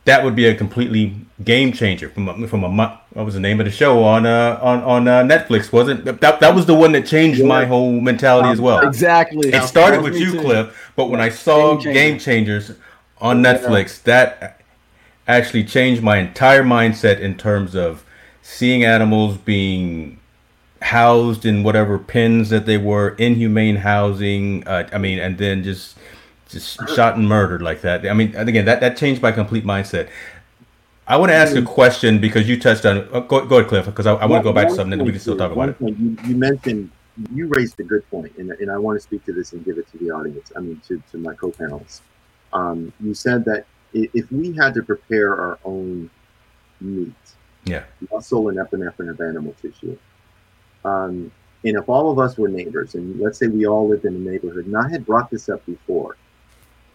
that would be a completely game changer. From a, from a what was the name of the show on uh, on on uh, Netflix? Wasn't that that was the one that changed yeah. my whole mentality um, as well? Exactly. It started with you, too. Cliff, but when I saw Game, game Changers on Netflix, that actually changed my entire mindset in terms of seeing animals being housed in whatever pens that they were, inhumane housing. Uh, I mean, and then just just shot and murdered like that. I mean, again, that that changed my complete mindset. I want to ask a question because you touched on. Uh, go, go ahead, Cliff, because I, I want to go back to something that we can still talk about. You, you, mentioned you raised a good point, and, and I want to speak to this and give it to the audience. I mean, to, to my co-panelists. Um, you said that if we had to prepare our own meat, yeah, muscle and epinephrine of animal tissue, um, and if all of us were neighbors, and let's say we all lived in a neighborhood, and I had brought this up before,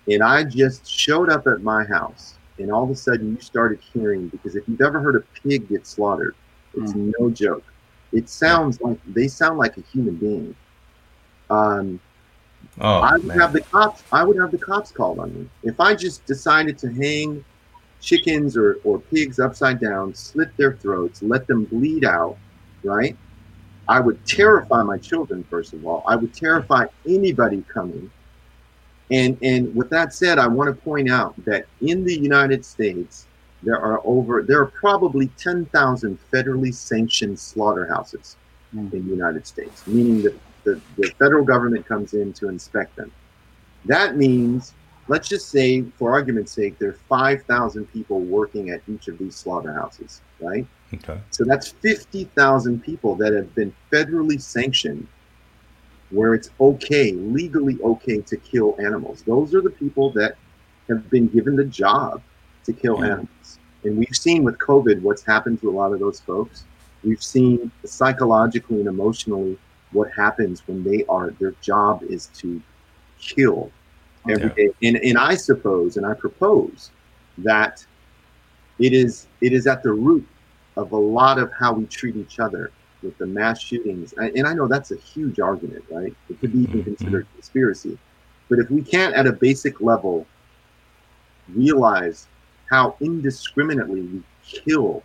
and I just showed up at my house, and all of a sudden you started hearing, because if you've ever heard a pig get slaughtered, it's mm. no joke. It sounds like they sound like a human being. Um, oh, I would man. have the cops. I would have the cops called on me if I just decided to hang chickens or, or pigs upside down, slit their throats, let them bleed out, right? I would terrify my children, first of all. I would terrify anybody coming. And, and with that said, I want to point out that in the United States, there are over, there are probably 10,000 federally sanctioned slaughterhouses mm. in the United States, meaning that the, the federal government comes in to inspect them. That means, let's just say, for argument's sake, there are 5,000 people working at each of these slaughterhouses, right? Okay. So that's 50,000 people that have been federally sanctioned where it's okay, legally okay to kill animals. Those are the people that have been given the job to kill yeah. animals. And we've seen with COVID what's happened to a lot of those folks. We've seen psychologically and emotionally what happens when they are, their job is to kill every day. And, and I suppose, and I propose that it is, it is at the root of a lot of how we treat each other with the mass shootings. And I know that's a huge argument, right? It could be even mm-hmm. considered conspiracy. But if we can't, at a basic level, realize how indiscriminately we kill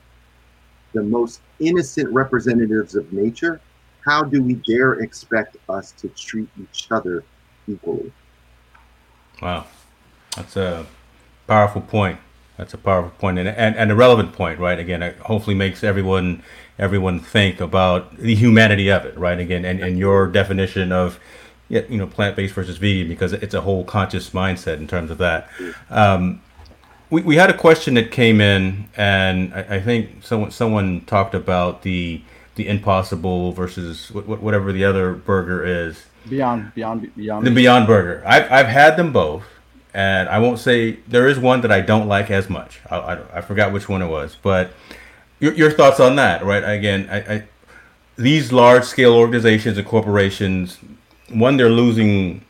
the most innocent representatives of nature, how do we dare expect us to treat each other equally? Wow. That's a powerful point. That's a powerful point and, and, and a relevant point, right? Again, it hopefully makes everyone everyone think about the humanity of it, right? Again, and, and your definition of you know plant based versus vegan because it's a whole conscious mindset in terms of that. Um, we, we had a question that came in, and I, I think someone someone talked about the the impossible versus whatever the other burger is. Beyond, beyond, beyond. The Beyond Burger. I've I've had them both and I won't say there is one that I don't like as much. I, I, I forgot which one it was, but your, your thoughts on that, right? Again, I, I, these large scale organizations and corporations, one, they're losing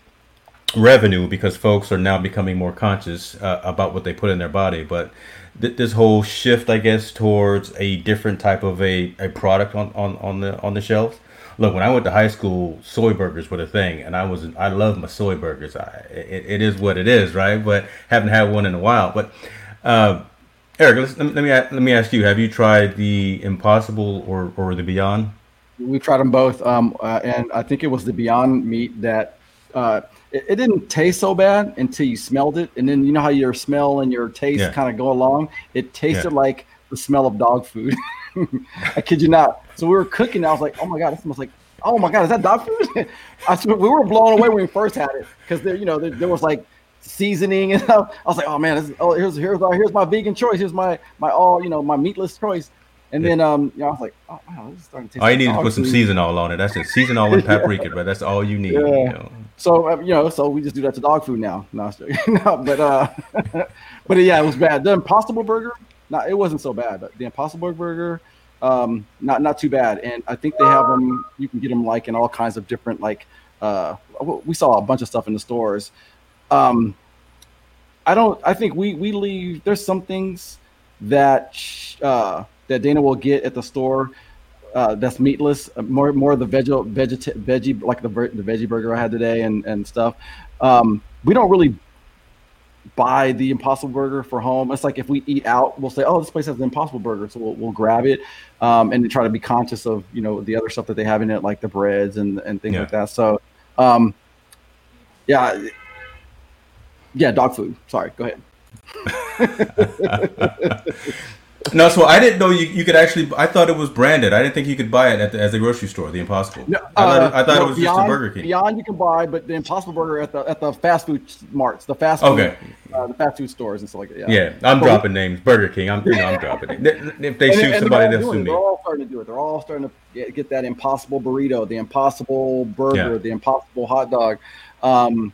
revenue because folks are now becoming more conscious uh, about what they put in their body, but th- this whole shift, I guess, towards a different type of a, a product on, on, on the on the shelves look, when I went to high school, soy burgers were the thing, and I was I love my soy burgers. I, it, it is what it is, right? But haven't had one in a while. But uh, Eric, let, let me let me ask you: Have you tried the Impossible or or the Beyond? We tried them both, um, uh, and I think it was the Beyond meat that. Uh, it, it, didn't taste so bad until you smelled it, and then you know how your smell and your taste yeah. kind of go along. It tasted yeah. like the smell of dog food. I kid you not. So we were cooking. I was like, oh my god, this smells like. Oh my god, is that dog food? I swear, we were blown away when we first had it because there, you know, there, there, was like seasoning and stuff. I was like, oh man, this, oh here's here's here's my vegan choice. Here's my my all you know my meatless choice. And then um, you know, I was like, oh wow, this is starting to taste. All you need to put some seasonal on it. That's it. Seasonal and paprika, yeah. but that's all you need. Yeah. You know? So uh, you know, so we just do that to dog food now. No, no but uh, but yeah, it was bad. The Impossible Burger, no, it wasn't so bad. But the Impossible Burger, um, not not too bad. And I think they have them. You can get them like in all kinds of different like. Uh, we saw a bunch of stuff in the stores. Um, I don't. I think we we leave. There's some things that uh, that Dana will get at the store. Uh, that's meatless, uh, more more of the veg veggie veggie like the the veggie burger I had today and and stuff. Um, we don't really buy the Impossible Burger for home. It's like if we eat out, we'll say, "Oh, this place has the Impossible Burger," so we'll, we'll grab it um, and try to be conscious of you know the other stuff that they have in it, like the breads and and things yeah. like that. So, um, yeah, yeah, dog food. Sorry, go ahead. No, so I didn't know you, you could actually. I thought it was branded. I didn't think you could buy it at the, as a grocery store. The Impossible. No, uh, I thought, it, I thought no, it was beyond, just a Burger King. Beyond you can buy, but the Impossible Burger at the at the fast food marts, the fast food, okay. uh, the fast food stores and stuff like that. Yeah, yeah I'm but dropping we, names. Burger King. I'm you know I'm dropping it. If they and, shoot and somebody, they'll sue me. They're all starting to do it. They're all starting to get, get that Impossible burrito, the Impossible burger, yeah. the Impossible hot dog. Um,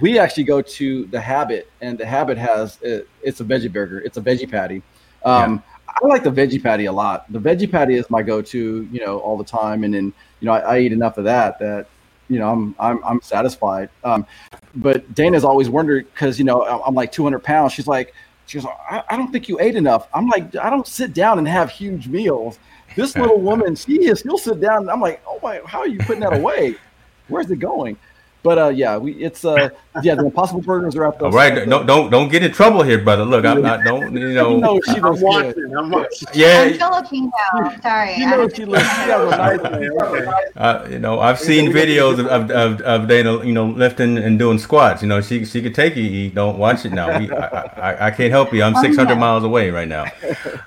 we actually go to the Habit, and the Habit has it, it's a veggie burger. It's a veggie patty. Um, yeah I like the veggie patty a lot. The veggie patty is my go-to, you know, all the time. And then, you know, I, I eat enough of that that, you know, I'm I'm I'm satisfied. Um, but Dana's always wondered because you know I'm like 200 pounds. She's like, she goes, I, I don't think you ate enough. I'm like, I don't sit down and have huge meals. This little woman, she is. She'll sit down. I'm like, oh my, how are you putting that away? Where's it going? But uh, yeah, we it's uh yeah the Impossible Burgers are out there. All right, don't don't don't get in trouble here, brother. Look, I'm not don't you know. You know she I'm looks good. watching. I'm watching. Yeah, I'm Filipino. Sorry. You know she looks. She has a nice uh, you know, I've seen videos of, of, of, of Dana, you know, lifting and doing squats. You know, she she could take it. You don't watch it now. We, I, I, I can't help you. I'm Oh, 600 miles away right now.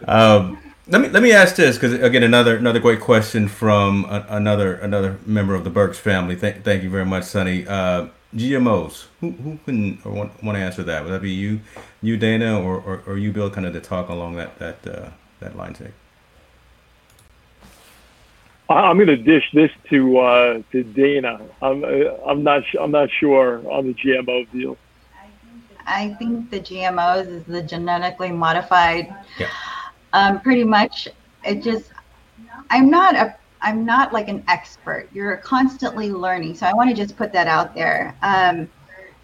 Um, let me let me ask this because again, another another great question from a, another another member of the Burks family. Thank thank you very much, Sonny. Uh, GMOs. Who who can or want, want to answer that? Would that be you, you Dana, or or, or you Bill? Kind of to talk along that that uh, that line. Take. I- I'm going to dish this to uh, to Dana. I'm uh, I'm not su- I'm not sure on the GMO deal. I think the GMOs is the genetically modified. Yeah. Um, pretty much, it just. I'm not a. I'm not like an expert. You're constantly learning, so I want to just put that out there. Um,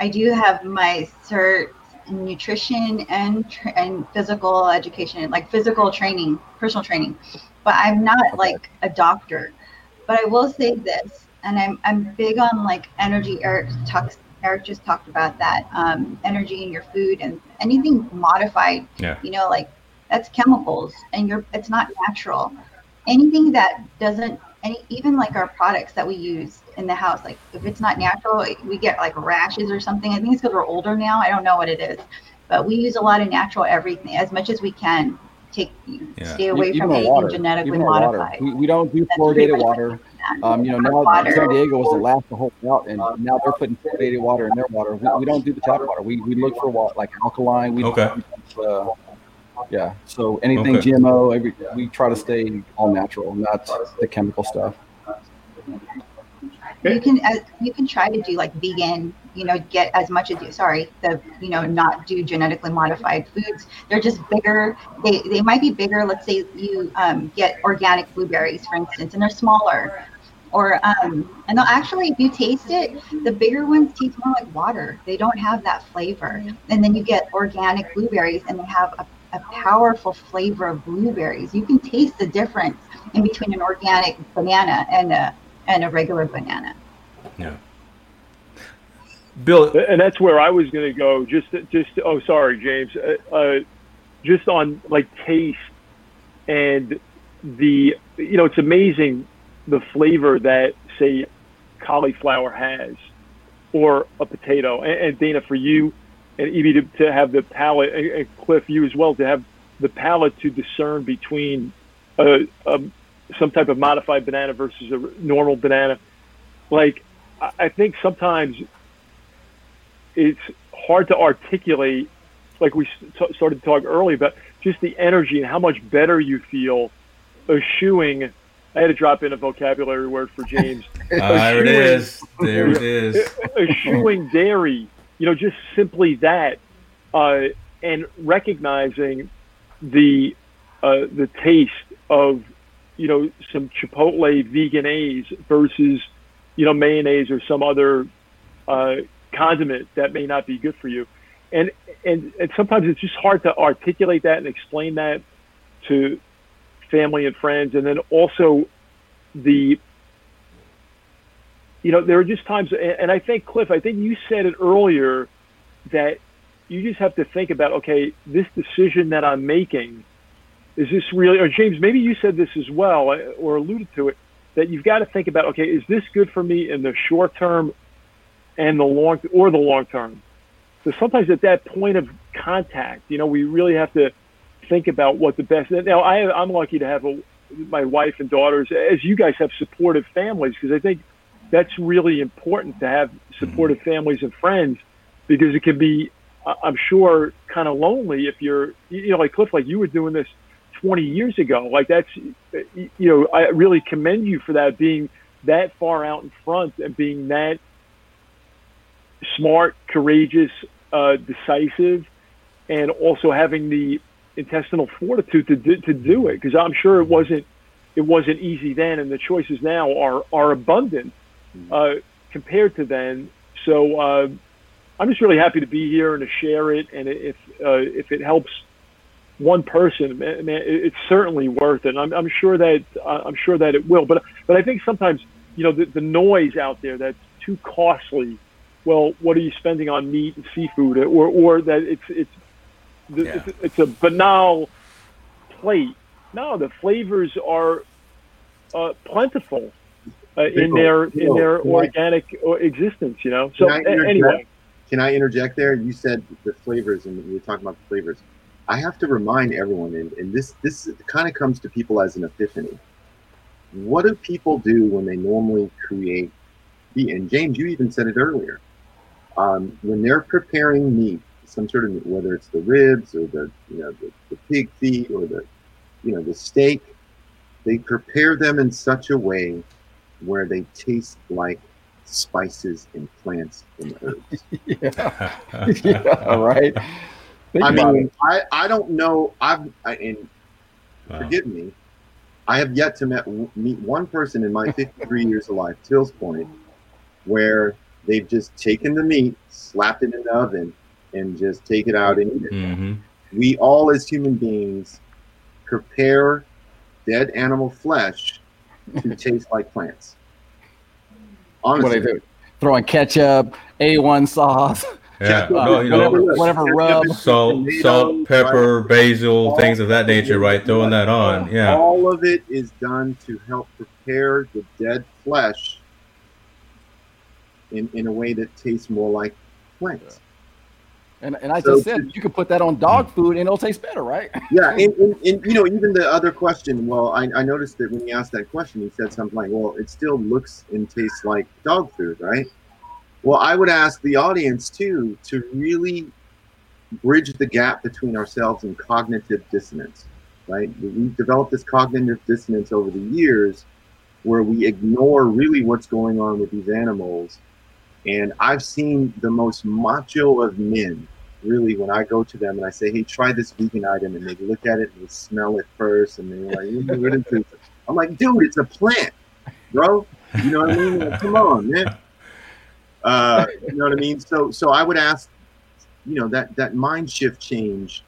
I do have my cert in nutrition and and physical education, like physical training, personal training, but I'm not like a doctor. But I will say this, and I'm I'm big on like energy. Eric talks. Eric just talked about that um, energy in your food and anything modified. Yeah. You know, like that's chemicals, and you're it's not natural. Anything that doesn't any even like our products that we use in the house, like if it's not natural, we get like rashes or something. I think it's because we're older now. I don't know what it is, but we use a lot of natural everything as much as we can. Take Yeah. stay away Even from our anything water. genetically Even our water. modified. We, we don't do That's fluoridated water. Um, you know, now Water. San Diego was the last to hold out, and now they're putting fluoridated water in their water. We, we don't do the tap water. We, we look for water like alkaline. We, Okay. Uh, yeah. So anything Okay. GMO, every, we try to stay all natural, not the chemical stuff. you can uh, you can try to do like vegan you know get as much as you sorry the you know not do genetically modified foods they're just bigger they they might be bigger let's say you um, get organic blueberries for instance and they're smaller or um, and they'll actually if you taste it the bigger ones taste more like water they don't have that flavor and then you get organic blueberries and they have a, a powerful flavor of blueberries you can taste the difference in between an organic banana and a and a regular banana Yeah. Bill. and that's where I was going to go. Just, just. Oh, sorry, James. Uh, uh, just on like taste and the, you know, it's amazing the flavor that say cauliflower has, or a potato. And, and Dana, for you, and Evie to, to have the palate, and, Cliff, you as well, to have the palate to discern between a, a some type of modified banana versus a normal banana. Like, I think sometimes it's hard to articulate, like we s- started to talk earlier about just the energy and how much better you feel eschewing. I had to drop in a vocabulary word for James. Ah, there it is. There it is. eschewing dairy, you know, just simply that, uh, and recognizing the uh, the taste of, you know, some Chipotle Vegenaise versus, you know, mayonnaise or some other uh, condiment that may not be good for you, and and and sometimes it's just hard to articulate that and explain that to family and friends, and then also the you know, there are just times, and I think Cliff, I think you said it earlier that you just have to think about, okay, this decision that I'm making, is this really, or James, maybe you said this as well, uh, or alluded to it, that you've got to think about, okay, is this good for me in the short term and the long, or the long term? So sometimes at that point of contact, you know, we really have to think about what the best. Now, I, I'm lucky to have a, my wife and daughters, as you guys have supportive families, because I think that's really important to have supportive families and friends because it can be, I'm sure, kind of lonely if you're, you know, like Cliff, like you were doing this 20 years ago. Like that's, you know, I really commend you for that being that far out in front and being that smart, courageous, uh, decisive, and also having the intestinal fortitude to do, to do it. Because I'm sure it wasn't it wasn't easy then, and the choices now are are abundant uh, compared to then. So uh, I'm just really happy to be here and to share it. And if uh, if it helps one person, man, it's certainly worth it. I'm, I'm sure that uh, I'm sure that it will. But but I think sometimes you know the, the noise out there that's too costly. Well, what are you spending on meat and seafood, or or that it's it's Yeah. it's, it's a banal plate. No, the flavors are uh, plentiful uh, in their in their organic uh, existence. You know. So Can I a- interject? anyway, Can I interject there? You said the flavors, and we were talking about the flavors. I have to remind everyone, and, and this this kind of comes to people as an epiphany. What do people do when they normally create meat? And James, you even said it earlier. Um, when they're preparing meat, some sort of meat, whether it's the ribs or the you know the, the pig feet or the you know the steak, they prepare them in such a way where they taste like spices and plants and herbs. yeah. yeah, right. Think I mean, it. I, I don't know. I've I, and Wow. forgive me. I have yet to met, meet one person in my 53 years of life, Till's point, where they've just taken the meat, slapped it in the oven, and just take it out and eat it. hmm We all, as human beings, prepare dead animal flesh to taste like plants. what Honestly, they do? Throwing ketchup, A1 sauce, Yeah. uh, No, you know, whatever, whatever rub. salt, tomatoes, salt, pepper, basil, All- things of that nature, right? Throwing that on. Yeah. All of it is done to help prepare the dead flesh in, in a way that tastes more like plants. And, and I So- just said you could put that on dog food and it'll taste better, right? Yeah, and, and, and you know, even the other question. Well, I, I noticed that when he asked that question, he said something like, "Well, it still looks and tastes like dog food, right?" Well, I would ask the audience too to really bridge the gap between ourselves and cognitive dissonance, right? We've developed this cognitive dissonance over the years where we ignore really what's going on with these animals. And I've seen the most macho of men really when I go to them and I say, "Hey, try this vegan item," and they look at it and they smell it first, and they're like, "Mm, "What is this?" I'm like, "Dude, it's a plant, bro." You know what I mean? Like, come on, man. Uh, you know what I mean? So, so I would ask, you know, that that mind shift change.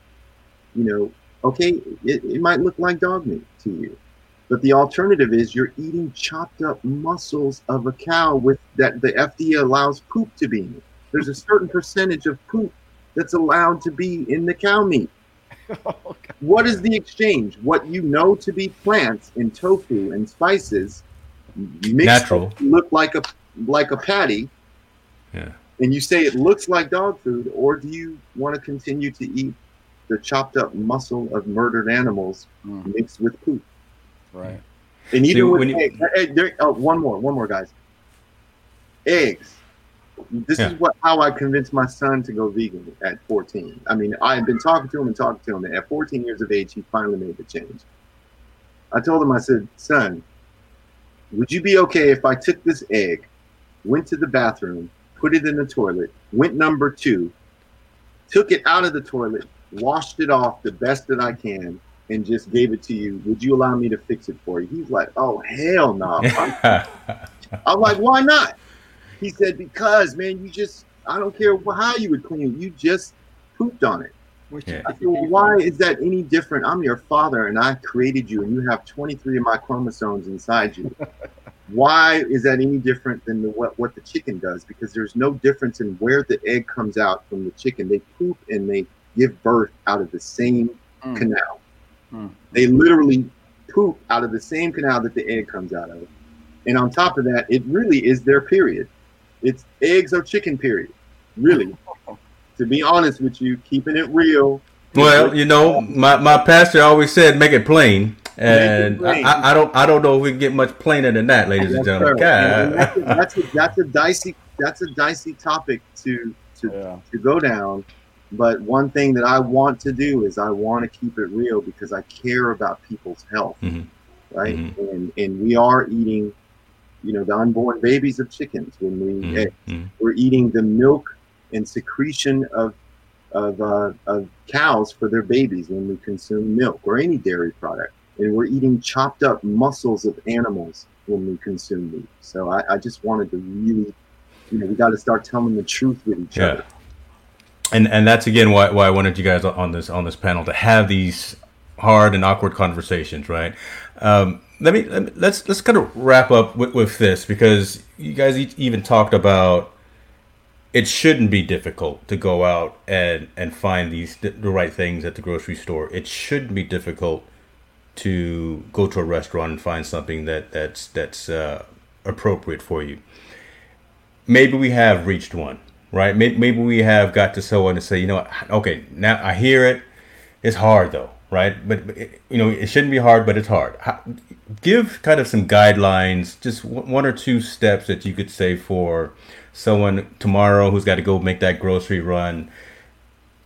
You know, okay, it, it might look like dog meat to you, but the alternative is you're eating chopped up muscles of a cow with that the FDA allows poop to be in it. There's a certain percentage of poop that's allowed to be in the cow meat. What is the exchange? What you know to be plants and tofu and spices mixed Natural. look like a like a patty, Yeah. and you say it looks like dog food, or do you want to continue to eat the chopped up muscle of murdered animals Mm, mixed with poop? Right. And See, even with when you- eggs, hey, there- oh, one more, one more, guys. Eggs. This Yeah. is what how I convinced my son to go vegan at 14. I mean, I had been talking to him and talking to him, and at 14 years of age, he finally made the change. I told him, I said, son, would you be okay if I took this egg, went to the bathroom, put it in the toilet, went number two, took it out of the toilet, washed it off the best that I can, and just gave it to you? Would you allow me to fix it for you? He's like, oh, hell no. I'm, I'm like, why not? He said, because, man, you just, I don't care how you would clean it. You just pooped on it. Yeah. I said, well, why is that any different? I'm your father and I created you and you have 23 of my chromosomes inside you. why is that any different than the, what, what the chicken does? Because there's no difference in where the egg comes out from the chicken. They poop and they give birth out of the same Mm. canal. Mm. They literally poop out of the same canal that the egg comes out of. And on top of that, it really is their period. It's eggs or chicken period. Really. to be honest with you, keeping it real. Well, you know, my, my pastor always said, "Make it plain," and plain. I, I don't I don't know if we can get much plainer than that, ladies and gentlemen. sir. That's, a, that's, a, that's a dicey that's a dicey topic to to, Yeah. to go down. But one thing that I want to do is I want to keep it real because I care about people's health, Mhm. right? Mhm. And and we are eating, you know, the unborn babies of chickens when we Mhm. eggs. Mhm. we're eating the milk and secretion of of, uh, of cows for their babies when we consume milk or any dairy product, and we're eating chopped up muscles of animals when we consume meat. So I, I just wanted to really, you know, we got to start telling the truth with each Yeah. other. And and that's again why, why I wanted you guys on this on this panel to have these hard and awkward conversations, right? Um, let me, let me let's let's kind of wrap up with, with this because you guys even talked about it shouldn't be difficult to go out and and find these the right things at the grocery store. It shouldn't be difficult to go to a restaurant and find something that that's that's uh, appropriate for you. Maybe we have reached one, right? Maybe, we have got to someone to say, you know, okay, now I hear it. It's hard though, right? But, you know, it shouldn't be hard, but it's hard. Give kind of some guidelines, just one or two steps that you could say for someone tomorrow who's got to go make that grocery run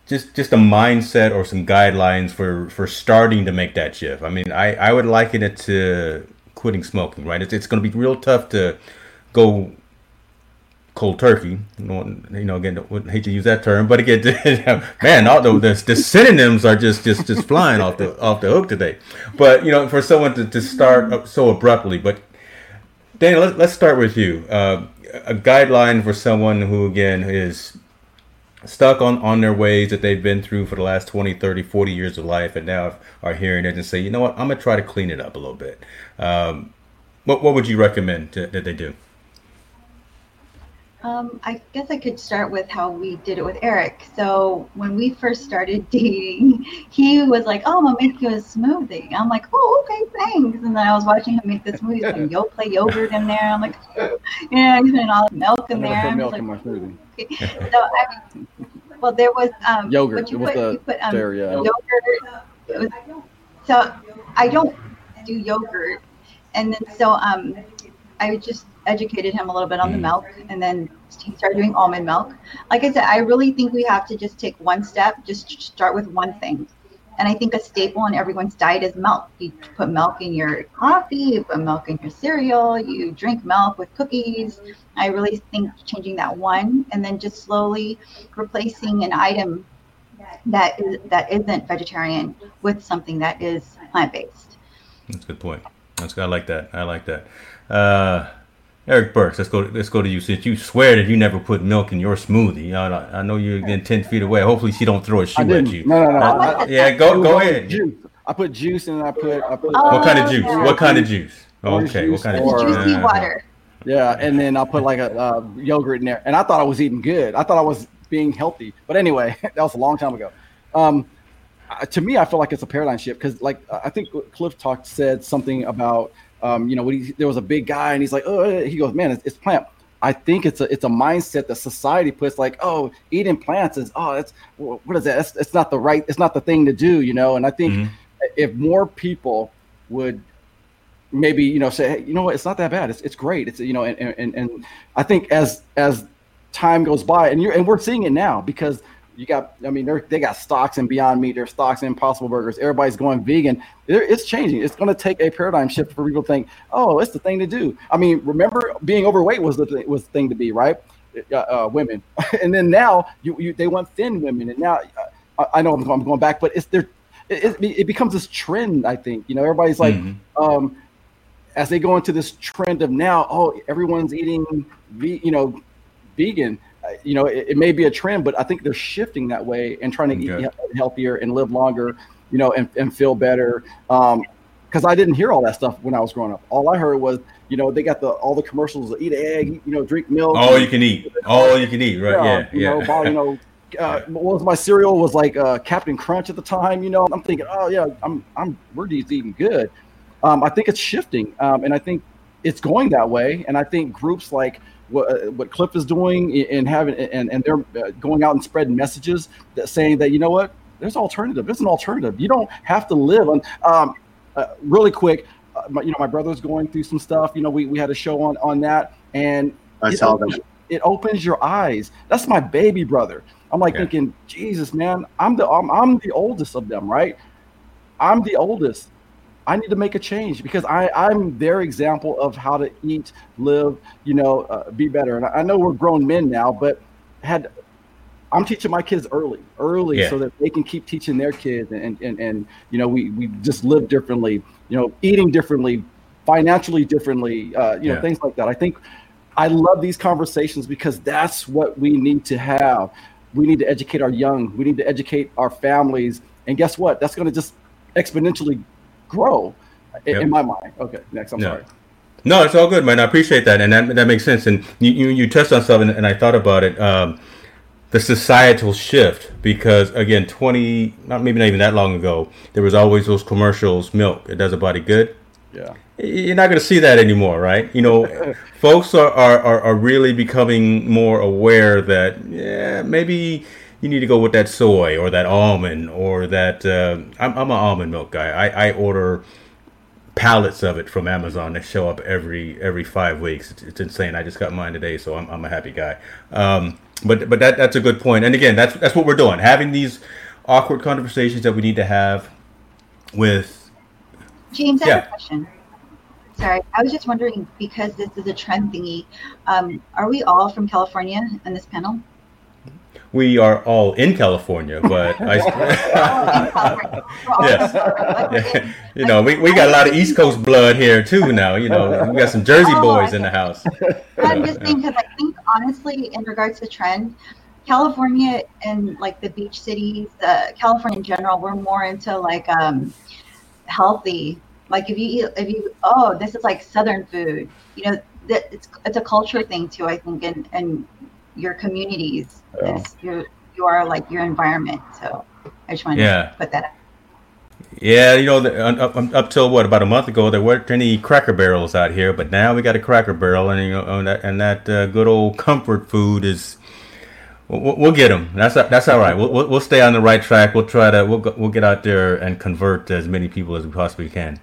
just just a mindset or some guidelines for for starting to make that shift i mean i i would liken it to quitting smoking right it's, it's going to be real tough to go cold turkey you know, again I hate to use that term but again man all the, the, the synonyms are just just just flying off the off the hook today but you know for someone to, to start so abruptly but Daniel, let's, let's start with you. Uh, a guideline for someone who, again, is stuck on, on their ways that they've been through for the last 20, 30, 40 years of life and now are hearing it and say, you know what, I'm to try to clean it up a little bit. Um, what, what would you recommend to, that they do? Um, I guess I could start with how we did it with Eric. So when we first started dating, he was like, "Oh, I'm gonna make you a smoothie." I'm like, "Oh, okay, thanks." And then I was watching him make the smoothie, some yo play yogurt in there. I'm like, "Yeah, he's putting all the milk in there." Put milk like, in my smoothie. okay. So I mean, well, there was um, Yogurt. But you put, the you put um, dairy, yeah. yogurt. Was, so I don't do yogurt, and then so um, I just educated him a little bit on the Mm. milk, and then he started doing almond milk. Like I said, I really think we have to just take one step, just start with one thing. And I think a staple in everyone's diet is milk. You put milk in your coffee, you put milk in your cereal, you drink milk with cookies. I really think changing that one and then just slowly replacing an item that is that isn't vegetarian with something that is plant based. That's a good point. That's I like that. I like that. Uh, Eric Burks, let's go. Let's go to you. Since you swear that you never put milk in your smoothie, I, I know you're getting ten feet away. Hopefully, she don't throw a shoe at you. No, no, no. I- I- yeah, go go ahead. Juice. I put juice and I put I put Oh, What kind of juice? yeah. What kind of juice? Orange Okay, what juice kind of juice? Juicy water. yeah, and then I'll put like a uh, yogurt in there, and I thought I was eating good. I thought I was being healthy, but anyway, that was a long time ago. Um, to me, I feel like it's a paradigm shift because, like, I think Cliff talked said something about, um, you know, when he, there was a big guy and he's like, oh, he goes, man, it's, it's plant. I think it's a it's a mindset that society puts like, oh, eating plants is oh, that's what is that? It's, it's not the right, it's not the thing to do, you know. And I think Mhm. if more people would maybe you know say hey, you know what it's not that bad it's, it's great it's you know and, and and i think as as time goes by and you're and we're seeing it now because you got i mean they're, they got stocks in beyond meat there's stocks in impossible burgers everybody's going vegan. There- it's changing. It's going to take a paradigm shift for people to think oh it's the thing to do. I mean remember being overweight was the thing, was the thing to be right? Uh, uh, women. And then now you, you they want thin women. And now uh, I, know I'm going, I'm going back but it's there it, it, becomes this trend i think. You know everybody's like Mhm. um, as they go into this trend of now, oh, everyone's eating, ve- you know, vegan. You know, it, it may be a trend, but I think they're shifting that way and trying to Okay. eat healthier and live longer, you know, and, and feel better. Um, because I didn't hear all that stuff when I was growing up. All I heard was, you know, they got the all the commercials: eat an egg, you know, drink milk. All you can eat. All you can eat. Right? Yeah. you Yeah. know, you know, uh, what was my cereal was like uh, Captain Crunch at the time. You know, I'm thinking, oh yeah, I'm I'm we're just eating good. Um, I think it's shifting, um, and I think it's going that way. And I think groups like what, uh, what Cliff is doing and having and and they're uh, going out and spreading messages that saying that you know what, there's alternative. There's an alternative. You don't have to live on. Um, uh, really quick, uh, my, you know, my brother's going through some stuff. You know, we, we had a show on on that, and I it saw opens, that. it opens your eyes. That's my baby brother. I'm like Yeah. thinking, Jesus, man, I'm the I'm, I'm the oldest of them, right? I'm the oldest. I need to make a change because I I'm their example of how to eat, live, you know, uh, be better. And I know we're grown men now, but had I'm teaching my kids early, early, Yeah. so that they can keep teaching their kids, and and and you know, we we just live differently, you know, eating differently, financially differently, uh, you know, things like that. I think I love these conversations because that's what we need to have. We need to educate our young. We need to educate our families, and guess what? That's going to just exponentially grow. in, Yep. in my mind. Okay, next. I'm No. sorry. No, it's all good, man. I appreciate that, and that that makes sense. And you you, you touched on something, and I thought about it. Um, the societal shift, because again, twenty, not maybe not even that long ago, there was always those commercials. Milk, it does a body good. Yeah. You're not going to see that anymore, right? You know, folks are, are, are, are really becoming more aware that yeah, maybe you need to go with that soy or that almond or that. Uh, I'm, I'm an almond milk guy. I, I order pallets of it from Amazon that show up every every five weeks. It's, it's insane. I just got mine today, so I'm, I'm a happy guy. Um, but but that that's a good point. And again, that's that's what we're doing. Having these awkward conversations that we need to have with James, I Yeah. have a question. Sorry, I was just wondering because this is a trend thingy. Um, are we all from California on this panel? We are all in California, but I. In California. We're all Yes. from California. Okay. Yeah, you know, we, we got a lot of East Coast blood here too now. You know, we got some Jersey Oh, boys in the house. I'm just saying because I think honestly, in regards to trend, California and like the beach cities, uh, California in general, we're more into like um, healthy. Like if you eat, if you oh, this is like Southern food. You know, that it's it's a culture thing too. I think, and and your communities Yeah. is you you are like your environment. So I just wanted Yeah. to put that. out. Yeah, you know, the, up, up- up till what about a month ago, there weren't any Cracker Barrels out here, but now we got a Cracker Barrel, and you know, and that, and that uh, good old comfort food is. We'll, we'll get them. That's that's all right. We'll, we'll we'll stay on the right track. We'll try to we'll we'll get out there and convert as many people as we possibly can.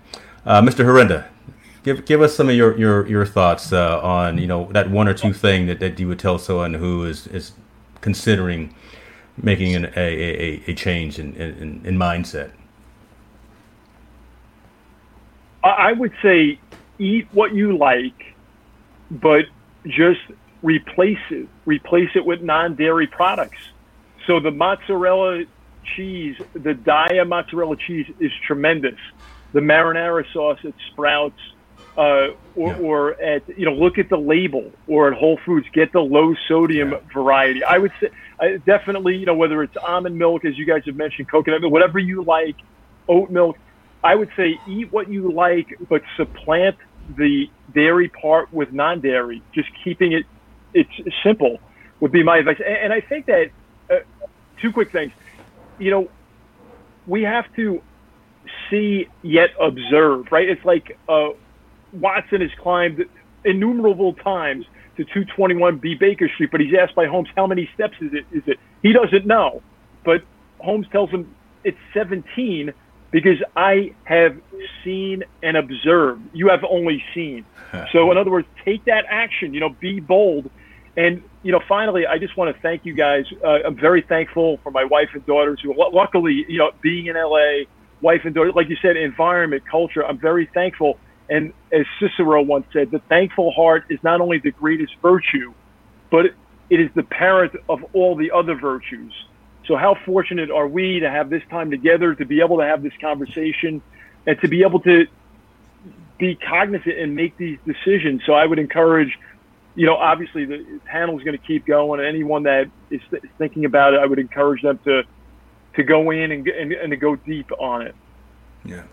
Uh, Mr. Harinda, give give us some of your your, your thoughts uh, on you know that one or two thing that, that you would tell someone who is is considering making an, a, a, a- change in, in, in mindset. I would say eat what you like, but just replace it. Replace it with non-dairy products. So the mozzarella cheese, the Daiya mozzarella cheese is tremendous. The marinara sauce at Sprouts, uh, or, Yeah. or at you know, look at the label, or at Whole Foods, get the low sodium Yeah. variety. I would say I definitely, you know, whether it's almond milk, as you guys have mentioned, coconut milk, whatever you like, oat milk. I would say eat what you like, but supplant the dairy part with non-dairy. Just keeping it it's simple would be my advice. And, and I think that uh, two quick things. You know, we have to see yet observe, right? It's like uh, Watson has climbed innumerable times to 221 B Baker Street, but he's asked by Holmes how many steps is it? Is it? He doesn't know, but Holmes tells him it's 17 because I have seen and observed. You have only seen. So, in other words, take that action. You know, be bold. And you know, finally, I just want to thank you guys. Uh, I'm very thankful for my wife and daughters who, luckily, you know, being in LA, wife and daughter, like you said, environment, culture. I'm very thankful. And as Cicero once said, the thankful heart is not only the greatest virtue, but it is the parent of all the other virtues. So, how fortunate are we to have this time together, to be able to have this conversation, and to be able to be cognizant and make these decisions. So, I would encourage, you know, obviously the panel is going to keep going, anyone that is th- thinking about it, I would encourage them to to go in and, and, and to go deep on it. Yeah.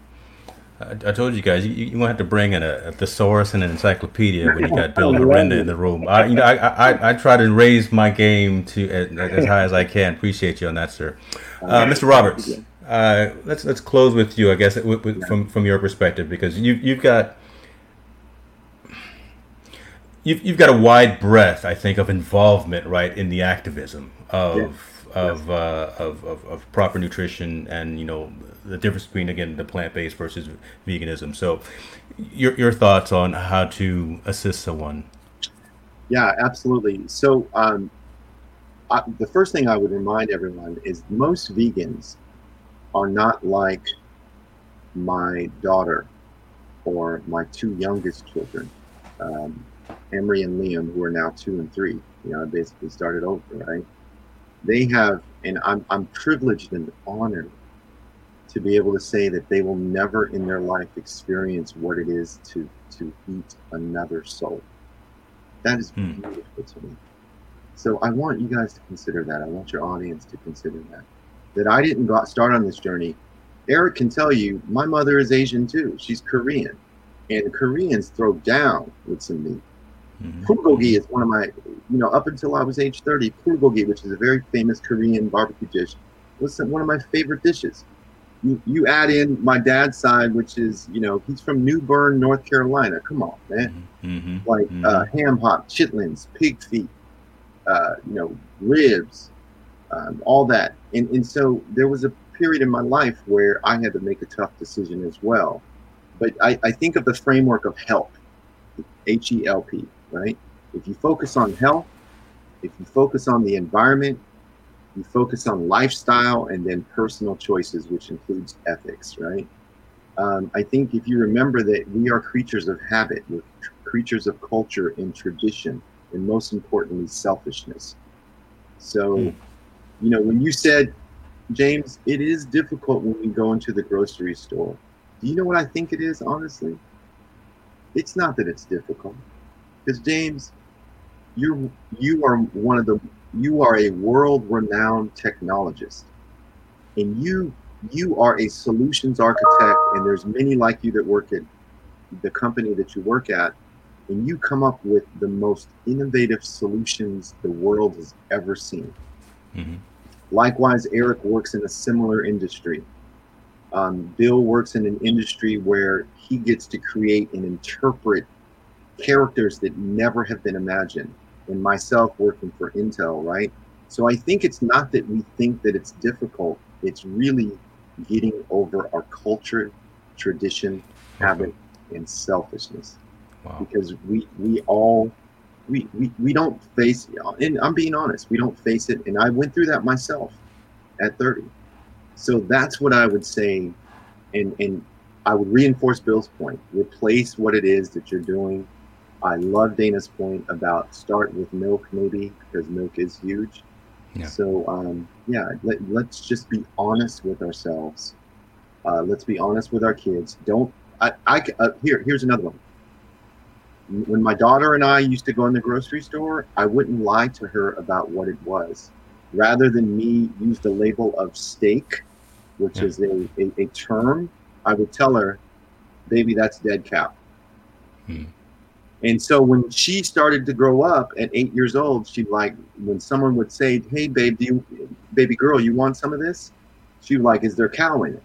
I, I told you guys, you, you won't have to bring in a, a thesaurus and an encyclopedia when you got Bill Harinda in the room. I, you know, I, I, I try to raise my game to as, as high as I can. Appreciate you on that, sir. Uh, Mr. Roberts, uh, let's let's close with you, I guess, with, with, from from your perspective, because you you've got you've you've got a wide breadth, I think, of involvement, right, in the activism of of, uh, of, of of proper nutrition and you know the difference between again the plant based versus veganism. So, your your thoughts on how to assist someone? Yeah, absolutely. So, um, I, the first thing I would remind everyone is most vegans are not like my daughter or my two youngest children, um, Emery and Liam, who are now two and three. You know, I basically started over, right? They have, and I'm, I'm privileged and honored to be able to say that they will never in their life experience what it is to, to eat another soul. That is Hmm. beautiful to me. So I want you guys to consider that. I want your audience to consider that. That I didn't go start on this journey Eric can tell you, my mother is Asian too. She's Korean, and Koreans throw down with some meat. Mm-hmm. Bulgogi is one of my, you know, up until I was age 30, bulgogi, which is a very famous Korean barbecue dish, was one of my favorite dishes. You, you add in my dad's side, which is, you know, he's from New Bern, North Carolina. Come on, man. Mm-hmm. Like mm-hmm. Uh, ham hock, chitlins, pig feet, uh, you know, ribs, um, all that. And, and so there was a period in my life where I had to make a tough decision as well. But I, I think of the framework of HELP, H E L P right? If you focus on health, if you focus on the environment, you focus on lifestyle and then personal choices, which includes ethics, right? Um, I think if you remember that we are creatures of habit, we're creatures of culture and tradition, and most importantly, selfishness. So, mm. you know, when you said, James, it is difficult when we go into the grocery store. Do you know what I think it is, honestly? It's not that it's difficult. Because James, you you are one of the you are a world renowned technologist, and you you are a solutions architect, and there's many like you that work at the company that you work at, and you come up with the most innovative solutions the world has ever seen. Mm-hmm. Likewise, Eric works in a similar industry. Um, Bill works in an industry where he gets to create and interpret characters that never have been imagined. And myself working for Intel, right? So I think it's not that we think that it's difficult, it's really getting over our culture, tradition, habit, and selfishness. Wow. Because we we all we, we we don't face and I'm being honest, we don't face it. And I went through that myself at 30. So that's what I would say and and I would reinforce Bill's point. Replace what it is that you're doing I love Dana's point about start with milk, maybe because milk is huge. Yeah. So um, yeah, let, let's just be honest with ourselves. Uh, let's be honest with our kids. Don't I? I uh, here. Here's another one. When my daughter and I used to go in the grocery store, I wouldn't lie to her about what it was. Rather than me use the label of steak, which yeah. is a, a, a, term, I would tell her, "Baby, that's dead cow." Hmm. And so when she started to grow up at eight years old, she like when someone would say, "Hey, babe, do you, baby girl, you want some of this?" She was like, "Is there cow in it?"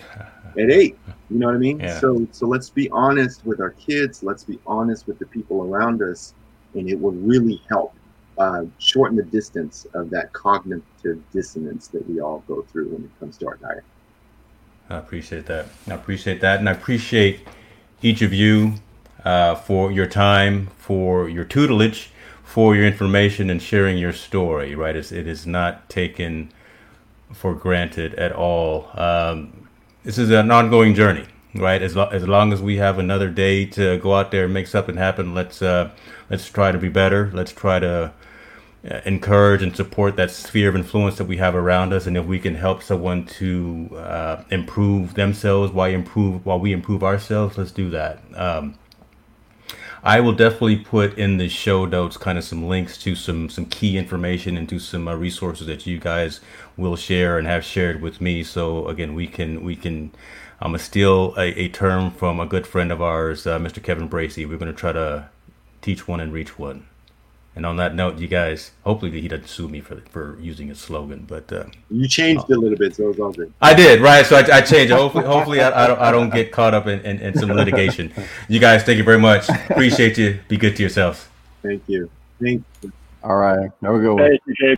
at eight, you know what I mean? Yeah. So so let's be honest with our kids. Let's be honest with the people around us, and it will really help uh, shorten the distance of that cognitive dissonance that we all go through when it comes to our diet. I appreciate that. I appreciate that, and I appreciate each of you uh, for your time, for your tutelage, for your information and sharing your story. Right, it's, it is not taken for granted at all. Um, this is an ongoing journey, right? As, lo- as long as we have another day to go out there and make something happen, let's uh, let's try to be better. Let's try to uh, encourage and support that sphere of influence that we have around us, and if we can help someone to uh, improve themselves while improve while we improve ourselves, let's do that. Um, I will definitely put in the show notes kind of some links to some some key information and to some uh, resources that you guys will share and have shared with me. So again, we can we can. I'm gonna steal a, a term from a good friend of ours, uh, Mr. Kevin Bracey. We're gonna try to teach one and reach one. And on that note, you guys, hopefully he doesn't sue me for for using his slogan. But uh, you changed uh, it a little bit, so it's all good. I did, right? So I, I changed it. Hopefully, hopefully I, I, don't I don't get caught up in, in, in, some litigation. You guys, thank you very much. Appreciate you. Be good to yourselves. Thank you. Thank you. All right. Have a good one. Thank you,